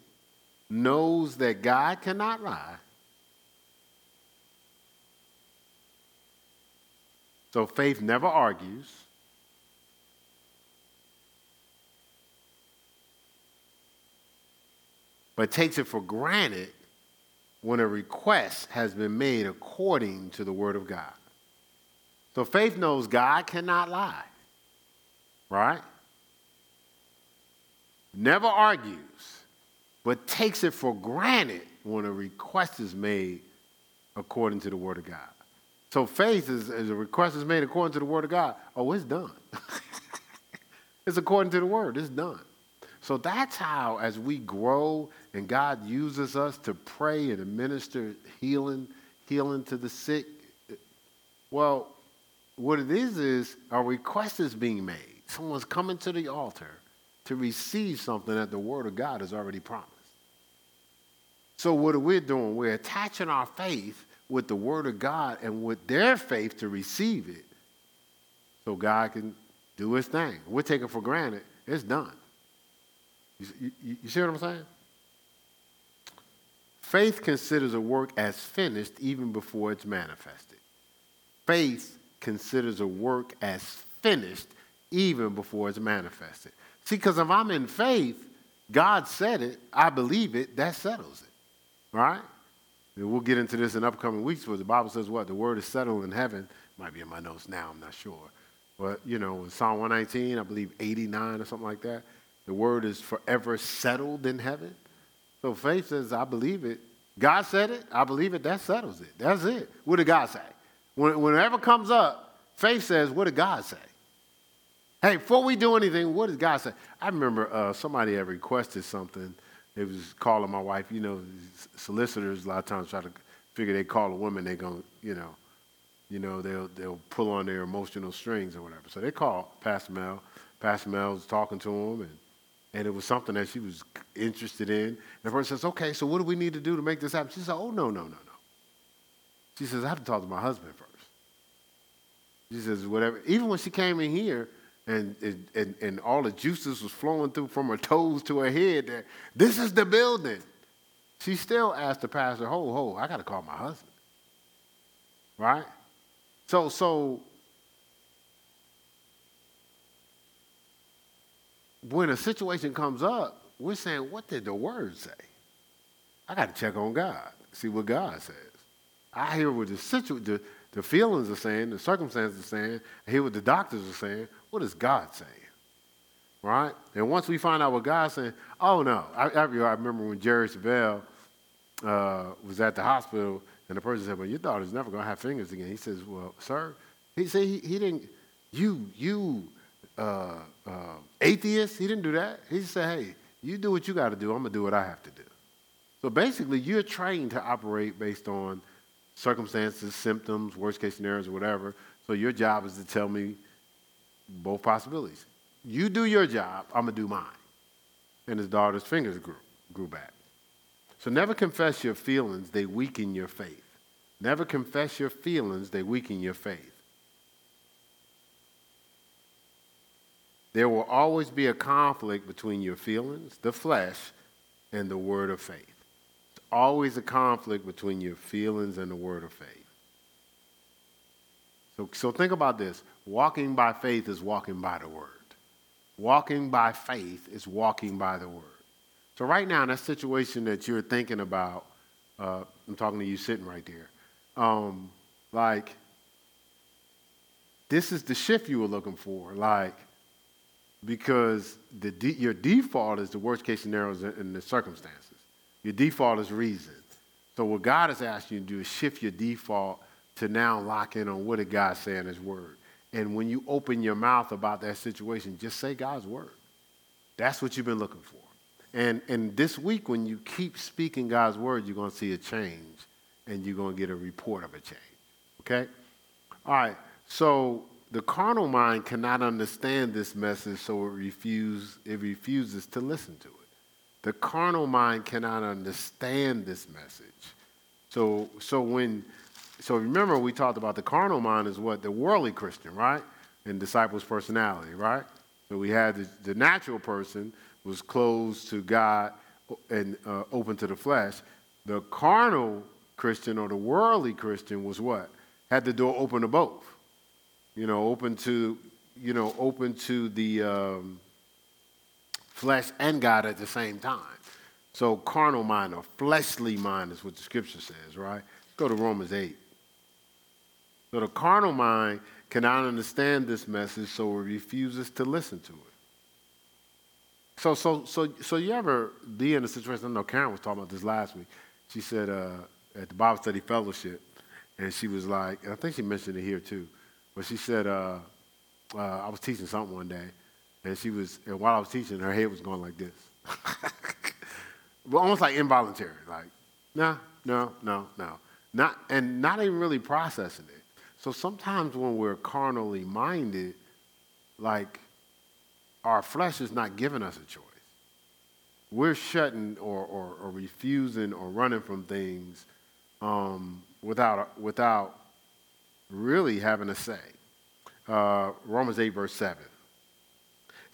knows that God cannot lie. So faith never argues. But takes it for granted when a request has been made according to the Word of God. So faith knows God cannot lie, right? Never argues, but takes it for granted when a request is made according to the Word of God. So faith is, as a request is made according to the Word of God, oh, it's done. it's according to the Word, it's done. So that's how, as we grow and God uses us to pray and administer healing, healing to the sick, well, what it is is a request is being made. Someone's coming to the altar to receive something that the Word of God has already promised. So what are we doing? We're attaching our faith with the Word of God and with their faith to receive it so God can do His thing. We're taking for granted, it's done. You, you, you see what I'm saying? Faith considers a work as finished even before it's manifested. Faith considers a work as finished even before it's manifested. See, because if I'm in faith, God said it, I believe it, that settles it. Right? And we'll get into this in upcoming weeks where the Bible says what? The word is settled in heaven. Might be in my notes now, I'm not sure. But, you know, in Psalm 119, I believe 89 or something like that, the word is forever settled in heaven. So faith says, I believe it. God said it, I believe it, that settles it. That's it. What did God say? When, whenever comes up, faith says, What did God say? Hey, before we do anything, what does God say? I remember uh, somebody had requested something. They was calling my wife. You know, solicitors a lot of times try to figure they call a woman, they going to, you know, you know, they'll, they'll pull on their emotional strings or whatever. So they called Pastor Mel. Pastor Mel was talking to him, and, and it was something that she was interested in. And the person says, okay, so what do we need to do to make this happen? She said, oh, no, no, no, no. She says, I have to talk to my husband first. She says, whatever. Even when she came in here, and, and, and all the juices was flowing through from her toes to her head. This is the building. She still asked the pastor, ho, ho, I got to call my husband. Right? So, so when a situation comes up, we're saying, what did the word say? I got to check on God, see what God says. I hear what the, situ- the, the feelings are saying, the circumstances are saying, I hear what the doctors are saying. What is God saying? Right? And once we find out what God's saying, oh no. I, I, I remember when Jerry Savelle uh, was at the hospital and the person said, well, your daughter's never going to have fingers again. He says, well, sir, he said he, he didn't, you, you, uh, uh, atheist, he didn't do that. He said, hey, you do what you got to do. I'm going to do what I have to do. So basically, you're trained to operate based on circumstances, symptoms, worst case scenarios, or whatever. So your job is to tell me both possibilities. You do your job, I'm going to do mine. And his daughter's fingers grew, grew back. So never confess your feelings, they weaken your faith. Never confess your feelings, they weaken your faith. There will always be a conflict between your feelings, the flesh, and the word of faith. Always a conflict between your feelings and the word of faith. So, so think about this. Walking by faith is walking by the word. Walking by faith is walking by the word. So right now, in that situation that you're thinking about, uh, I'm talking to you sitting right there. Um, like, this is the shift you were looking for. Like, because the de- your default is the worst case scenarios in the circumstances. Your default is reason. So what God is asking you to do is shift your default to now lock in on what did God say in his word. And when you open your mouth about that situation, just say God's word. That's what you've been looking for. And, and this week, when you keep speaking God's word, you're going to see a change and you're going to get a report of a change. Okay? All right. So the carnal mind cannot understand this message, so it, refuse, it refuses to listen to it. The carnal mind cannot understand this message. So, so when, so remember we talked about the carnal mind is what the worldly Christian, right? And disciples' personality, right? So we had the, the natural person was closed to God and uh, open to the flesh. The carnal Christian or the worldly Christian was what? Had the door open to both. You know, open to, you know, open to the um, flesh and God at the same time. So carnal mind or fleshly mind is what the scripture says, right? Go to Romans 8. So the carnal mind cannot understand this message, so it refuses to listen to it. So, so, so, so you ever be in a situation? I know Karen was talking about this last week. She said uh, at the Bible study fellowship, and she was like, I think she mentioned it here too, but she said, uh, uh, I was teaching something one day, and she was, and while I was teaching, her head was going like this, but almost like involuntary, like, no, no, no, no, not, and not even really processing it. So sometimes when we're carnally minded, like our flesh is not giving us a choice. We're shutting or, or, or refusing or running from things um, without, without really having a say. Uh, Romans 8, verse 7 it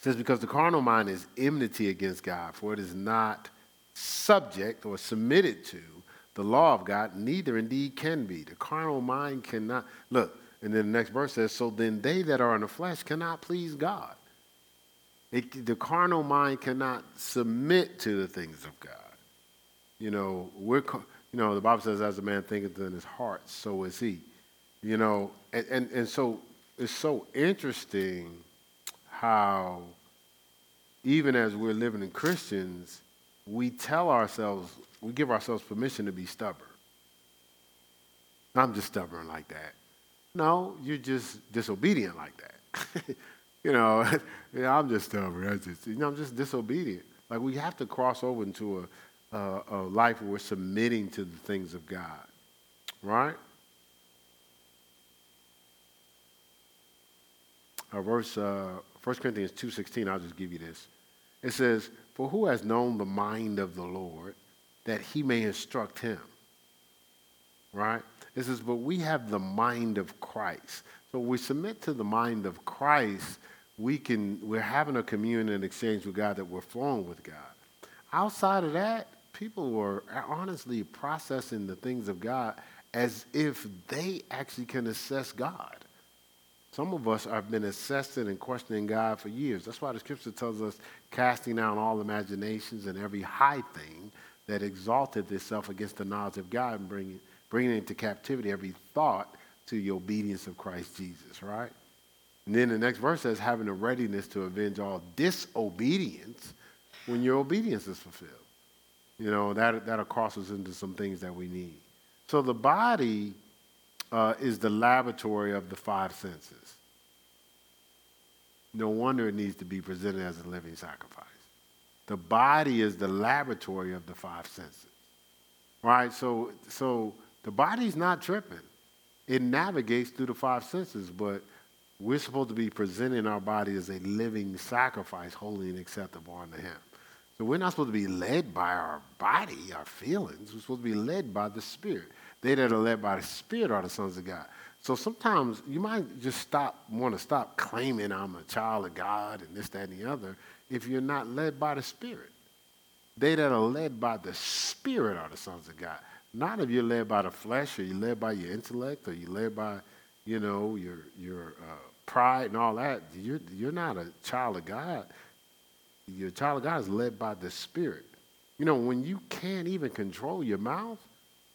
says, Because the carnal mind is enmity against God, for it is not subject or submitted to the law of God, neither indeed can be. The carnal mind cannot. Look, and then the next verse says, So then they that are in the flesh cannot please God. It, the carnal mind cannot submit to the things of God. You know, we're, you know, the Bible says, as a man thinketh in his heart, so is he. You know, and, and, and so it's so interesting how, even as we're living in Christians, we tell ourselves, we give ourselves permission to be stubborn. I'm just stubborn like that. No, you're just disobedient like that. you know, yeah, I'm just stubborn. I just, you know, I'm just disobedient. Like we have to cross over into a, a, a life where we're submitting to the things of God, right? Uh, verse uh, 1 Corinthians 2.16, I'll just give you this. It says, For who has known the mind of the Lord that he may instruct him? Right? It says, But we have the mind of Christ. So we submit to the mind of Christ we can we're having a communion and exchange with God that we're flowing with God. Outside of that, people were honestly processing the things of God as if they actually can assess God. Some of us have been assessing and questioning God for years. That's why the scripture tells us casting down all imaginations and every high thing that exalted itself against the knowledge of God and bringing, bringing into captivity every thought to the obedience of Christ Jesus, right? And then the next verse says, having a readiness to avenge all disobedience when your obedience is fulfilled. You know, that, that'll cross us into some things that we need. So the body uh, is the laboratory of the five senses. No wonder it needs to be presented as a living sacrifice. The body is the laboratory of the five senses. Right? So, so the body's not tripping. It navigates through the five senses, but we're supposed to be presenting our body as a living sacrifice, holy and acceptable unto Him. So we're not supposed to be led by our body, our feelings. We're supposed to be led by the Spirit. They that are led by the Spirit are the sons of God. So sometimes you might just stop, want to stop claiming I'm a child of God and this, that, and the other if you're not led by the Spirit. They that are led by the Spirit are the sons of God. Not if you're led by the flesh or you're led by your intellect or you're led by you know, your, your uh, pride and all that, you're, you're not a child of God. Your child of God is led by the Spirit. You know, when you can't even control your mouth,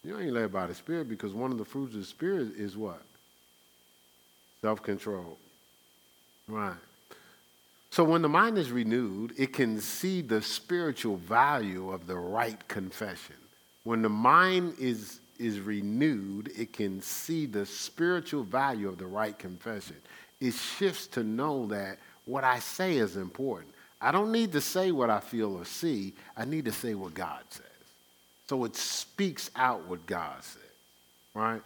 you ain't led by the Spirit because one of the fruits of the Spirit is what? Self control. Right. So when the mind is renewed, it can see the spiritual value of the right confession. When the mind is is renewed, it can see the spiritual value of the right confession. It shifts to know that what I say is important. I don't need to say what I feel or see, I need to say what God says. So it speaks out what God says, right?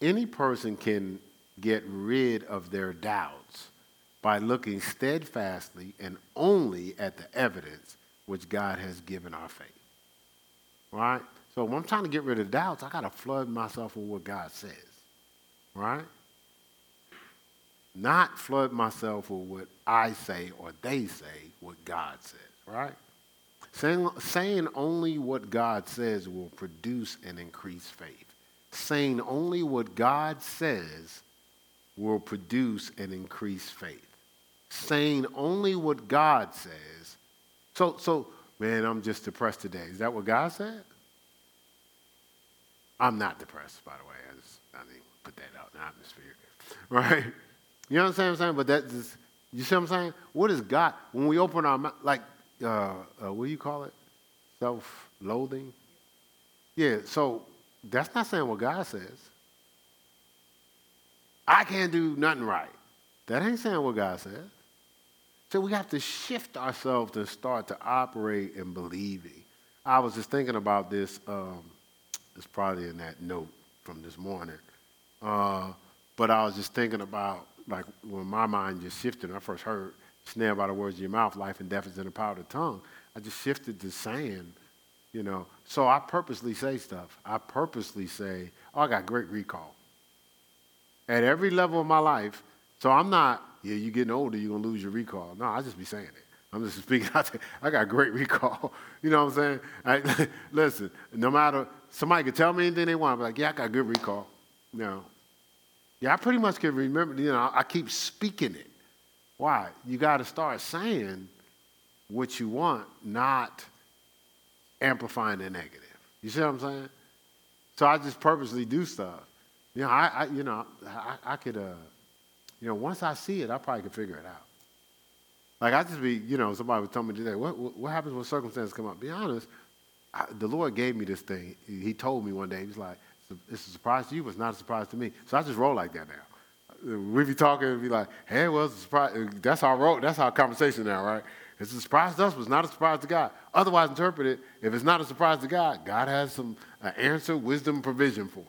any person can get rid of their doubts by looking steadfastly and only at the evidence which God has given our faith. Right? So when I'm trying to get rid of doubts, I got to flood myself with what God says. Right? Not flood myself with what I say or they say, what God says. Right? Saying, saying only what God says will produce and increase faith. Saying only what God says will produce and increase faith. Saying only what God says. So, so, man, I'm just depressed today. Is that what God said? I'm not depressed, by the way. I just I didn't put that out in the atmosphere. Right? You know what I'm saying? But that's just, you see what I'm saying? What is God, when we open our mouth, like, uh, uh, what do you call it? Self loathing? Yeah, so that's not saying what God says. I can't do nothing right. That ain't saying what God says. So we have to shift ourselves to start to operate in believing. I was just thinking about this. Um, it's probably in that note from this morning. Uh, but I was just thinking about, like, when my mind just shifted, I first heard, snare by the words of your mouth, life and death is in the power of the tongue. I just shifted to saying, you know, so I purposely say stuff. I purposely say, oh, I got great recall. At every level of my life, so I'm not, yeah, you're getting older, you're going to lose your recall. No, I just be saying it. I'm just speaking out there. I got great recall. You know what I'm saying? I, listen, no matter, somebody can tell me anything they want. I'm like, yeah, I got good recall. You know, yeah, I pretty much can remember, you know, I keep speaking it. Why? You got to start saying what you want, not amplifying the negative. You see what I'm saying? So I just purposely do stuff. You know, I, I you know, I, I could, uh, you know, once I see it, I probably could figure it out. Like I just be, you know, somebody was telling me today, what, what, happens when circumstances come up? Be honest, I, the Lord gave me this thing. He told me one day, He was like, it's a surprise to you, but it's not a surprise to me. So I just roll like that now. We be talking and be like, hey, well, it's a surprise. That's our roll. That's our conversation now, right? It's a surprise to us, but it's not a surprise to God. Otherwise, interpret it. If it's not a surprise to God, God has some uh, answer, wisdom, provision for it.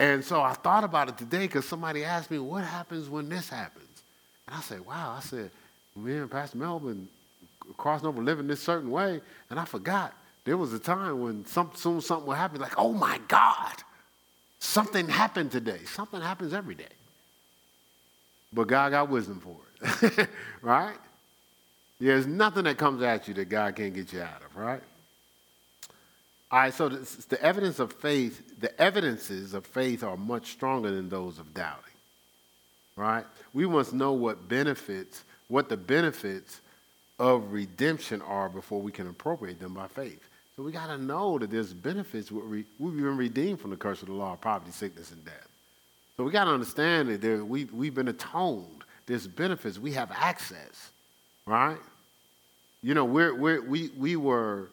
And so I thought about it today because somebody asked me, what happens when this happens? And I said, wow. I said, me and Pastor Melvin crossing over living this certain way, and I forgot there was a time when some, soon something would happen, like, oh my God, something happened today. Something happens every day. But God got wisdom for it, right? There's nothing that comes at you that God can't get you out of, right? All right, so the, the evidence of faith, the evidences of faith are much stronger than those of doubting, right? We must know what benefits, what the benefits of redemption are before we can appropriate them by faith. So we got to know that there's benefits. We've been redeemed from the curse of the law of poverty, sickness, and death. So we got to understand that there, we, we've been atoned. There's benefits. We have access, right? You know, we're, we're, we, we, were,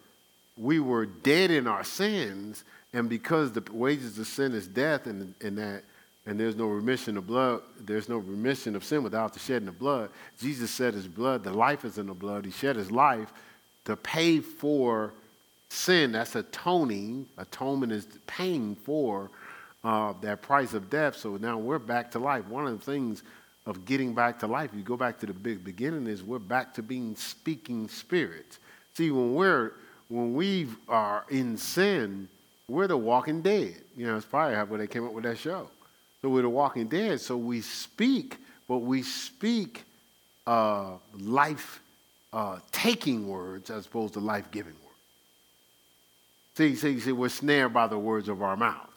we were dead in our sins, and because the wages of sin is death, and, and that and there's no remission of blood, there's no remission of sin without the shedding of blood. Jesus shed his blood, the life is in the blood. He shed his life to pay for sin. That's atoning. Atonement is paying for uh, that price of death. So now we're back to life. One of the things of getting back to life, you go back to the big beginning, is we're back to being speaking spirits. See, when we're when we are in sin, we're the walking dead. You know, it's probably how they came up with that show. So we're the walking dead. So we speak, but we speak uh, life uh, taking words as opposed to life giving. See, see, see, we're snared by the words of our mouth.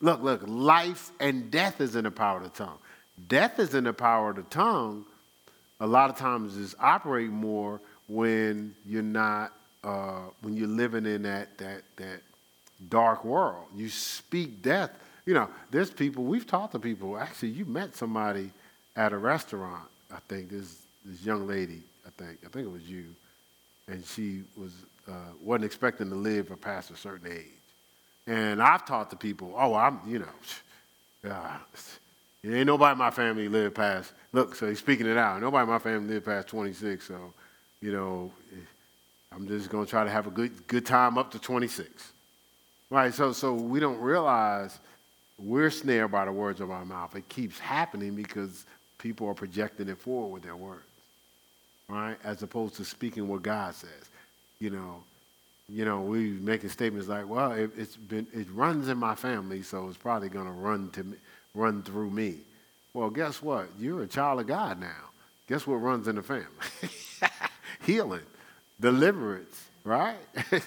Look, look, life and death is in the power of the tongue. Death is in the power of the tongue. A lot of times is operate more when you're not, uh, when you're living in that, that, that dark world. You speak death you know, there's people, we've talked to people. Actually, you met somebody at a restaurant, I think, this, this young lady, I think, I think it was you, and she was, uh, wasn't expecting to live or past a certain age. And I've taught the people, oh, I'm, you know, uh, ain't nobody in my family live past, look, so he's speaking it out. Nobody in my family live past 26, so, you know, I'm just going to try to have a good, good time up to 26. Right? So, so we don't realize we're snared by the words of our mouth. It keeps happening because people are projecting it forward with their words, right? As opposed to speaking what God says. You know, you know, we making statements like, "Well, it, has been it runs in my family, so it's probably going to run to me, run through me." Well, guess what? You're a child of God now. Guess what runs in the family? Healing, deliverance, right?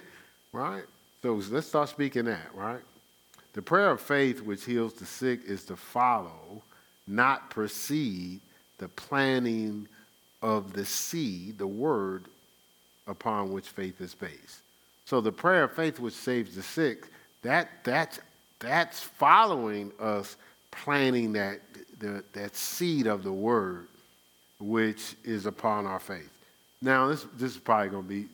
right? So let's start speaking that, right? The prayer of faith which heals the sick is to follow, not precede, the planting of the seed, the word upon which faith is based. So the prayer of faith which saves the sick, that, that's, that's following us planting that, the, that seed of the word which is upon our faith. Now, this, this is probably going to be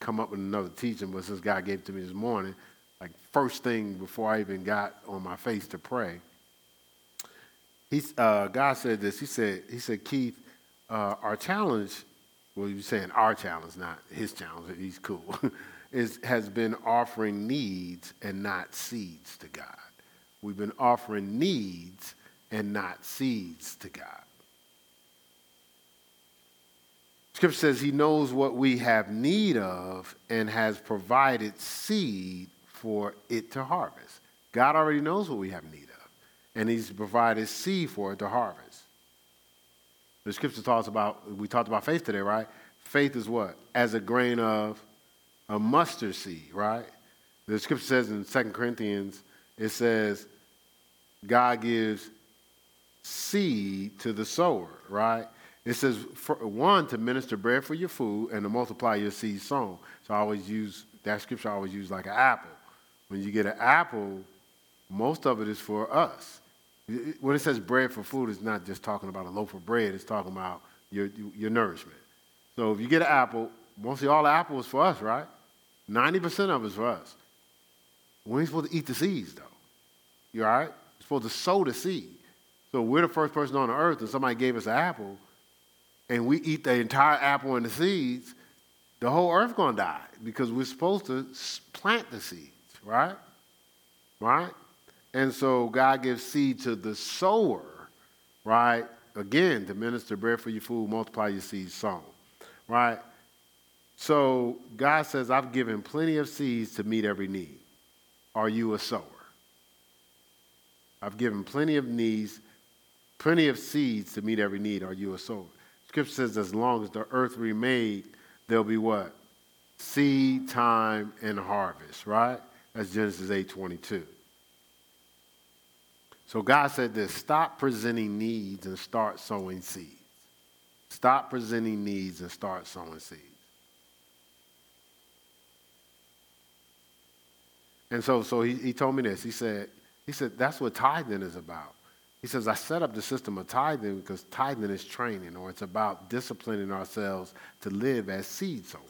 come up with another teaching, but since God gave it to me this morning, like first thing before I even got on my face to pray, he, uh, God said this. He said, he said, Keith, uh, our challenge, well, you're saying our challenge, not his challenge, he's cool, is, has been offering needs and not seeds to God. We've been offering needs and not seeds to God. Scripture says he knows what we have need of and has provided seed for it to harvest. God already knows what we have need of, and he's provided seed for it to harvest. The scripture talks about, we talked about faith today, right? Faith is what? As a grain of a mustard seed, right? The scripture says in 2 Corinthians, it says, God gives seed to the sower, right? It says, for, one, to minister bread for your food and to multiply your seed sown. So I always use, that scripture I always use like an apple. When you get an apple, most of it is for us. When it says bread for food, it's not just talking about a loaf of bread, it's talking about your, your nourishment. So if you get an apple, mostly all the apple is for us, right? 90% of it is for us. We ain't supposed to eat the seeds, though. You all right? We're supposed to sow the seed. So we're the first person on the earth, and somebody gave us an apple, and we eat the entire apple and the seeds, the whole earth gonna die because we're supposed to plant the seeds, right? Right? And so God gives seed to the sower, right? Again, to minister bread for your food, multiply your seeds sown, right? So God says, I've given plenty of seeds to meet every need. Are you a sower? I've given plenty of needs, plenty of seeds to meet every need. Are you a sower? Scripture says, as long as the earth remains, there'll be what? Seed, time, and harvest, right? That's Genesis 8 22. So God said this stop presenting needs and start sowing seeds. Stop presenting needs and start sowing seeds. And so, so he, he told me this. He said, he said, that's what tithing is about. He says, I set up the system of tithing because tithing is training, or it's about disciplining ourselves to live as seed sowers,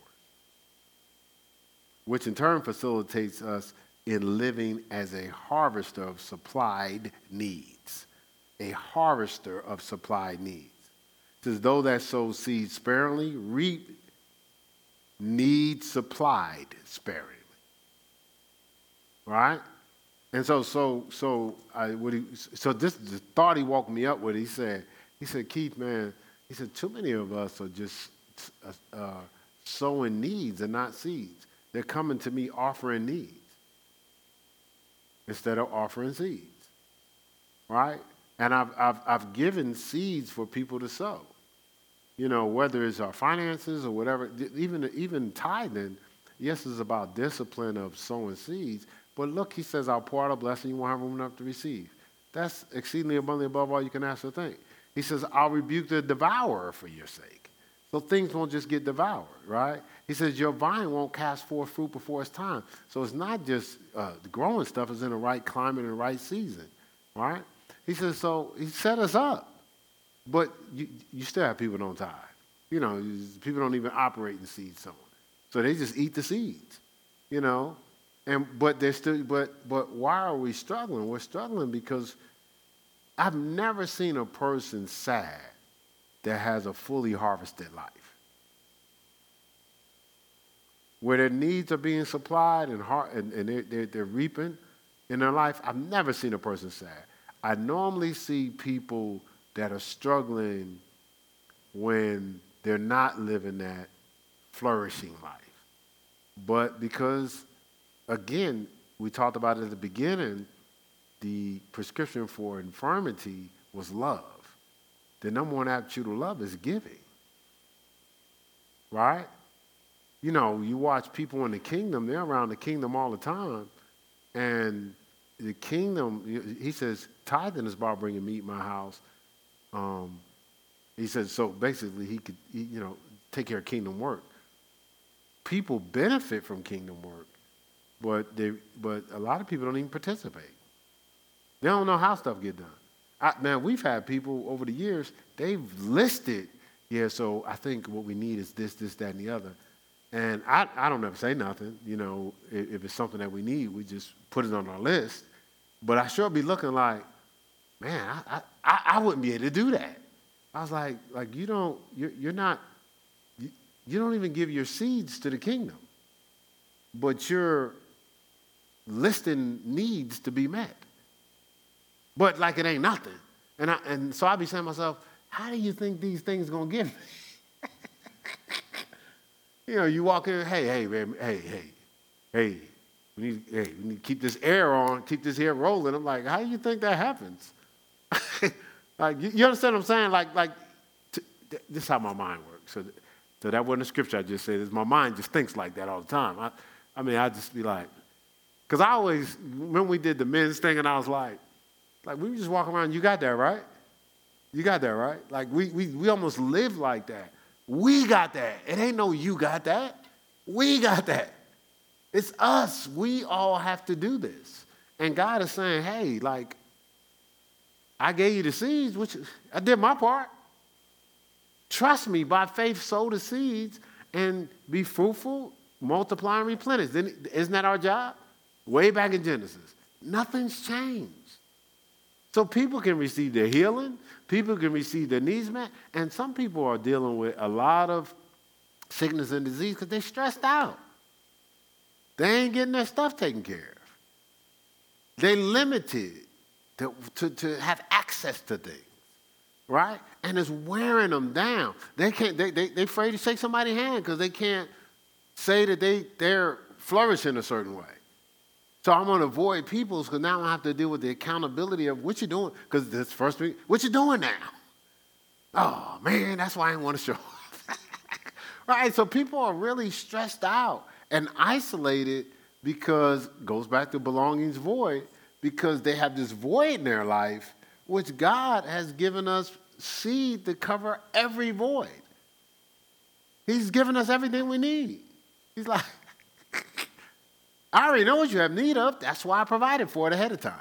which in turn facilitates us in living as a harvester of supplied needs. A harvester of supplied needs. It says, though that sows seed sparingly, reap needs supplied sparingly. Right? And so, so, so, I, what he, so this the thought he woke me up with. He said, he said, Keith, man, he said, too many of us are just uh, uh, sowing needs and not seeds. They're coming to me offering needs instead of offering seeds, right? And I've, I've, I've given seeds for people to sow. You know, whether it's our finances or whatever, even, even tithing, yes, it's about discipline of sowing seeds, but look, he says, I'll pour out a blessing you won't have room enough to receive. That's exceedingly abundantly above all you can ask or think. He says, I'll rebuke the devourer for your sake. So things won't just get devoured, right? He says, Your vine won't cast forth fruit before its time. So it's not just uh, the growing stuff is in the right climate and the right season, right? He says, So he set us up. But you, you still have people don't tithe. You know, people don't even operate in seed sowing. So they just eat the seeds, you know. And but they're still but but why are we struggling? We're struggling because I've never seen a person sad that has a fully harvested life. where their needs are being supplied and, heart, and, and they're, they're, they're reaping in their life, I've never seen a person sad. I normally see people that are struggling when they're not living that flourishing life. But because, again, we talked about it at the beginning, the prescription for infirmity was love. The number one attribute of love is giving. Right? You know, you watch people in the kingdom, they're around the kingdom all the time. And the kingdom, he says, tithing is about bringing meat in my house. Um, he said, so basically, he could, you know, take care of kingdom work. People benefit from kingdom work, but they, but a lot of people don't even participate. They don't know how stuff get done. I, man, we've had people over the years, they've listed, yeah, so I think what we need is this, this, that, and the other. And I, I don't ever say nothing. You know, if, if, it's something that we need, we just put it on our list. But I sure be looking like, man, I, I, I wouldn't be able to do that. I was like, like you don't, you're, you're not, you, you don't even give your seeds to the kingdom. But you're listing needs to be met. But like it ain't nothing. And, I, and so I be saying to myself, how do you think these things to get me? you know, you walk in, hey, hey, man, hey, hey, hey, we need, hey, we need to keep this air on, keep this air rolling. I'm like, how do you think that happens? like, you, you, understand what I'm saying? Like, like, t- this is how my mind works. So, so that wasn't a scripture I just said. Is my mind just thinks like that all the time. I, I mean, I just be like, because I always, when we did the men's thing, and I was like, like we just walk around, you got that, right? You got that, right? Like we, we, we almost live like that. We got that. It ain't no you got that. We got that. It's us. We all have to do this. And God is saying, hey, like, I gave you the seeds, which I did my part. Trust me, by faith, sow the seeds and be fruitful, multiply, and replenish. Isn't that our job? Way back in Genesis. Nothing's changed. So people can receive their healing, people can receive their needs met, and some people are dealing with a lot of sickness and disease because they're stressed out. They ain't getting their stuff taken care of. They limited to, to, to have access to things, right? And it's wearing them down. They can't, they, they, they're afraid to shake somebody's hand because they can't say that they, they're flourishing a certain way. So I'm going to avoid people's because now I have to deal with the accountability of what you're doing. Because this first week, what you doing now? Oh man, that's why I didn't want to show up. right? So people are really stressed out and isolated because goes back to belongings void because they have this void in their life which God has given us seed to cover every void. He's given us everything we need. He's like, I already know what you have need of. That's why I provided for it ahead of time.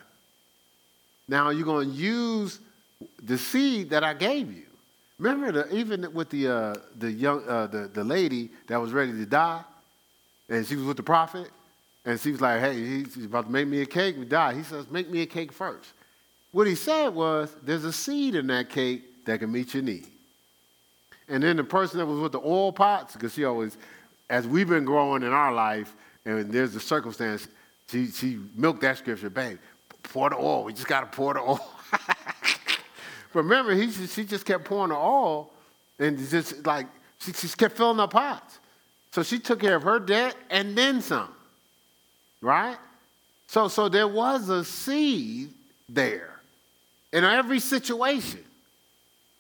Now you're going to use the seed that I gave you. Remember, the, even with the, uh, the, young, uh, the, the lady that was ready to die, and she was with the prophet, and she was like, hey, he's about to make me a cake, we die. He says, make me a cake first. What he said was, there's a seed in that cake that can meet your need. And then the person that was with the oil pots, because she always, as we've been growing in our life, and there's a circumstance, she, she milked that scripture, babe, pour the oil. We just got to pour the oil. but remember, he, she just kept pouring the oil and just like, she just kept filling up pots. So she took care of her debt and then some, right? So, so there was a seed there in every situation,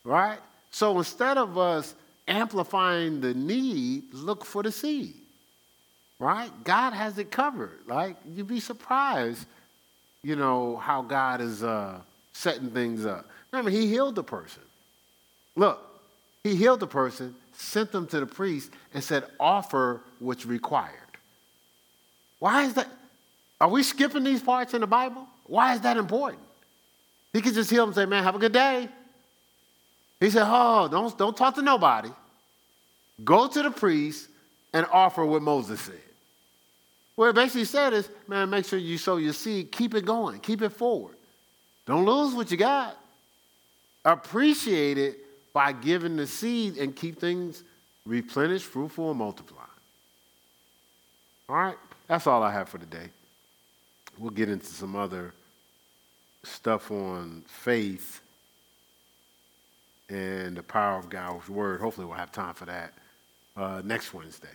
right? So instead of us amplifying the need, look for the seed right? God has it covered. Like, you'd be surprised, you know, how God is uh, setting things up. Remember, he healed the person. Look, he healed the person, sent them to the priest, and said, offer what's required. Why is that? Are we skipping these parts in the Bible? Why is that important? He could just heal them and say, man, have a good day. He said, oh, don't, don't talk to nobody. Go to the priest and offer what Moses said. What it basically said is, man, make sure you sow your seed, keep it going, keep it forward. Don't lose what you got. Appreciate it by giving the seed and keep things replenished, fruitful, and multiply. All right, that's all I have for today. We'll get into some other stuff on faith and the power of God's word. Hopefully, we'll have time for that uh, next Wednesday.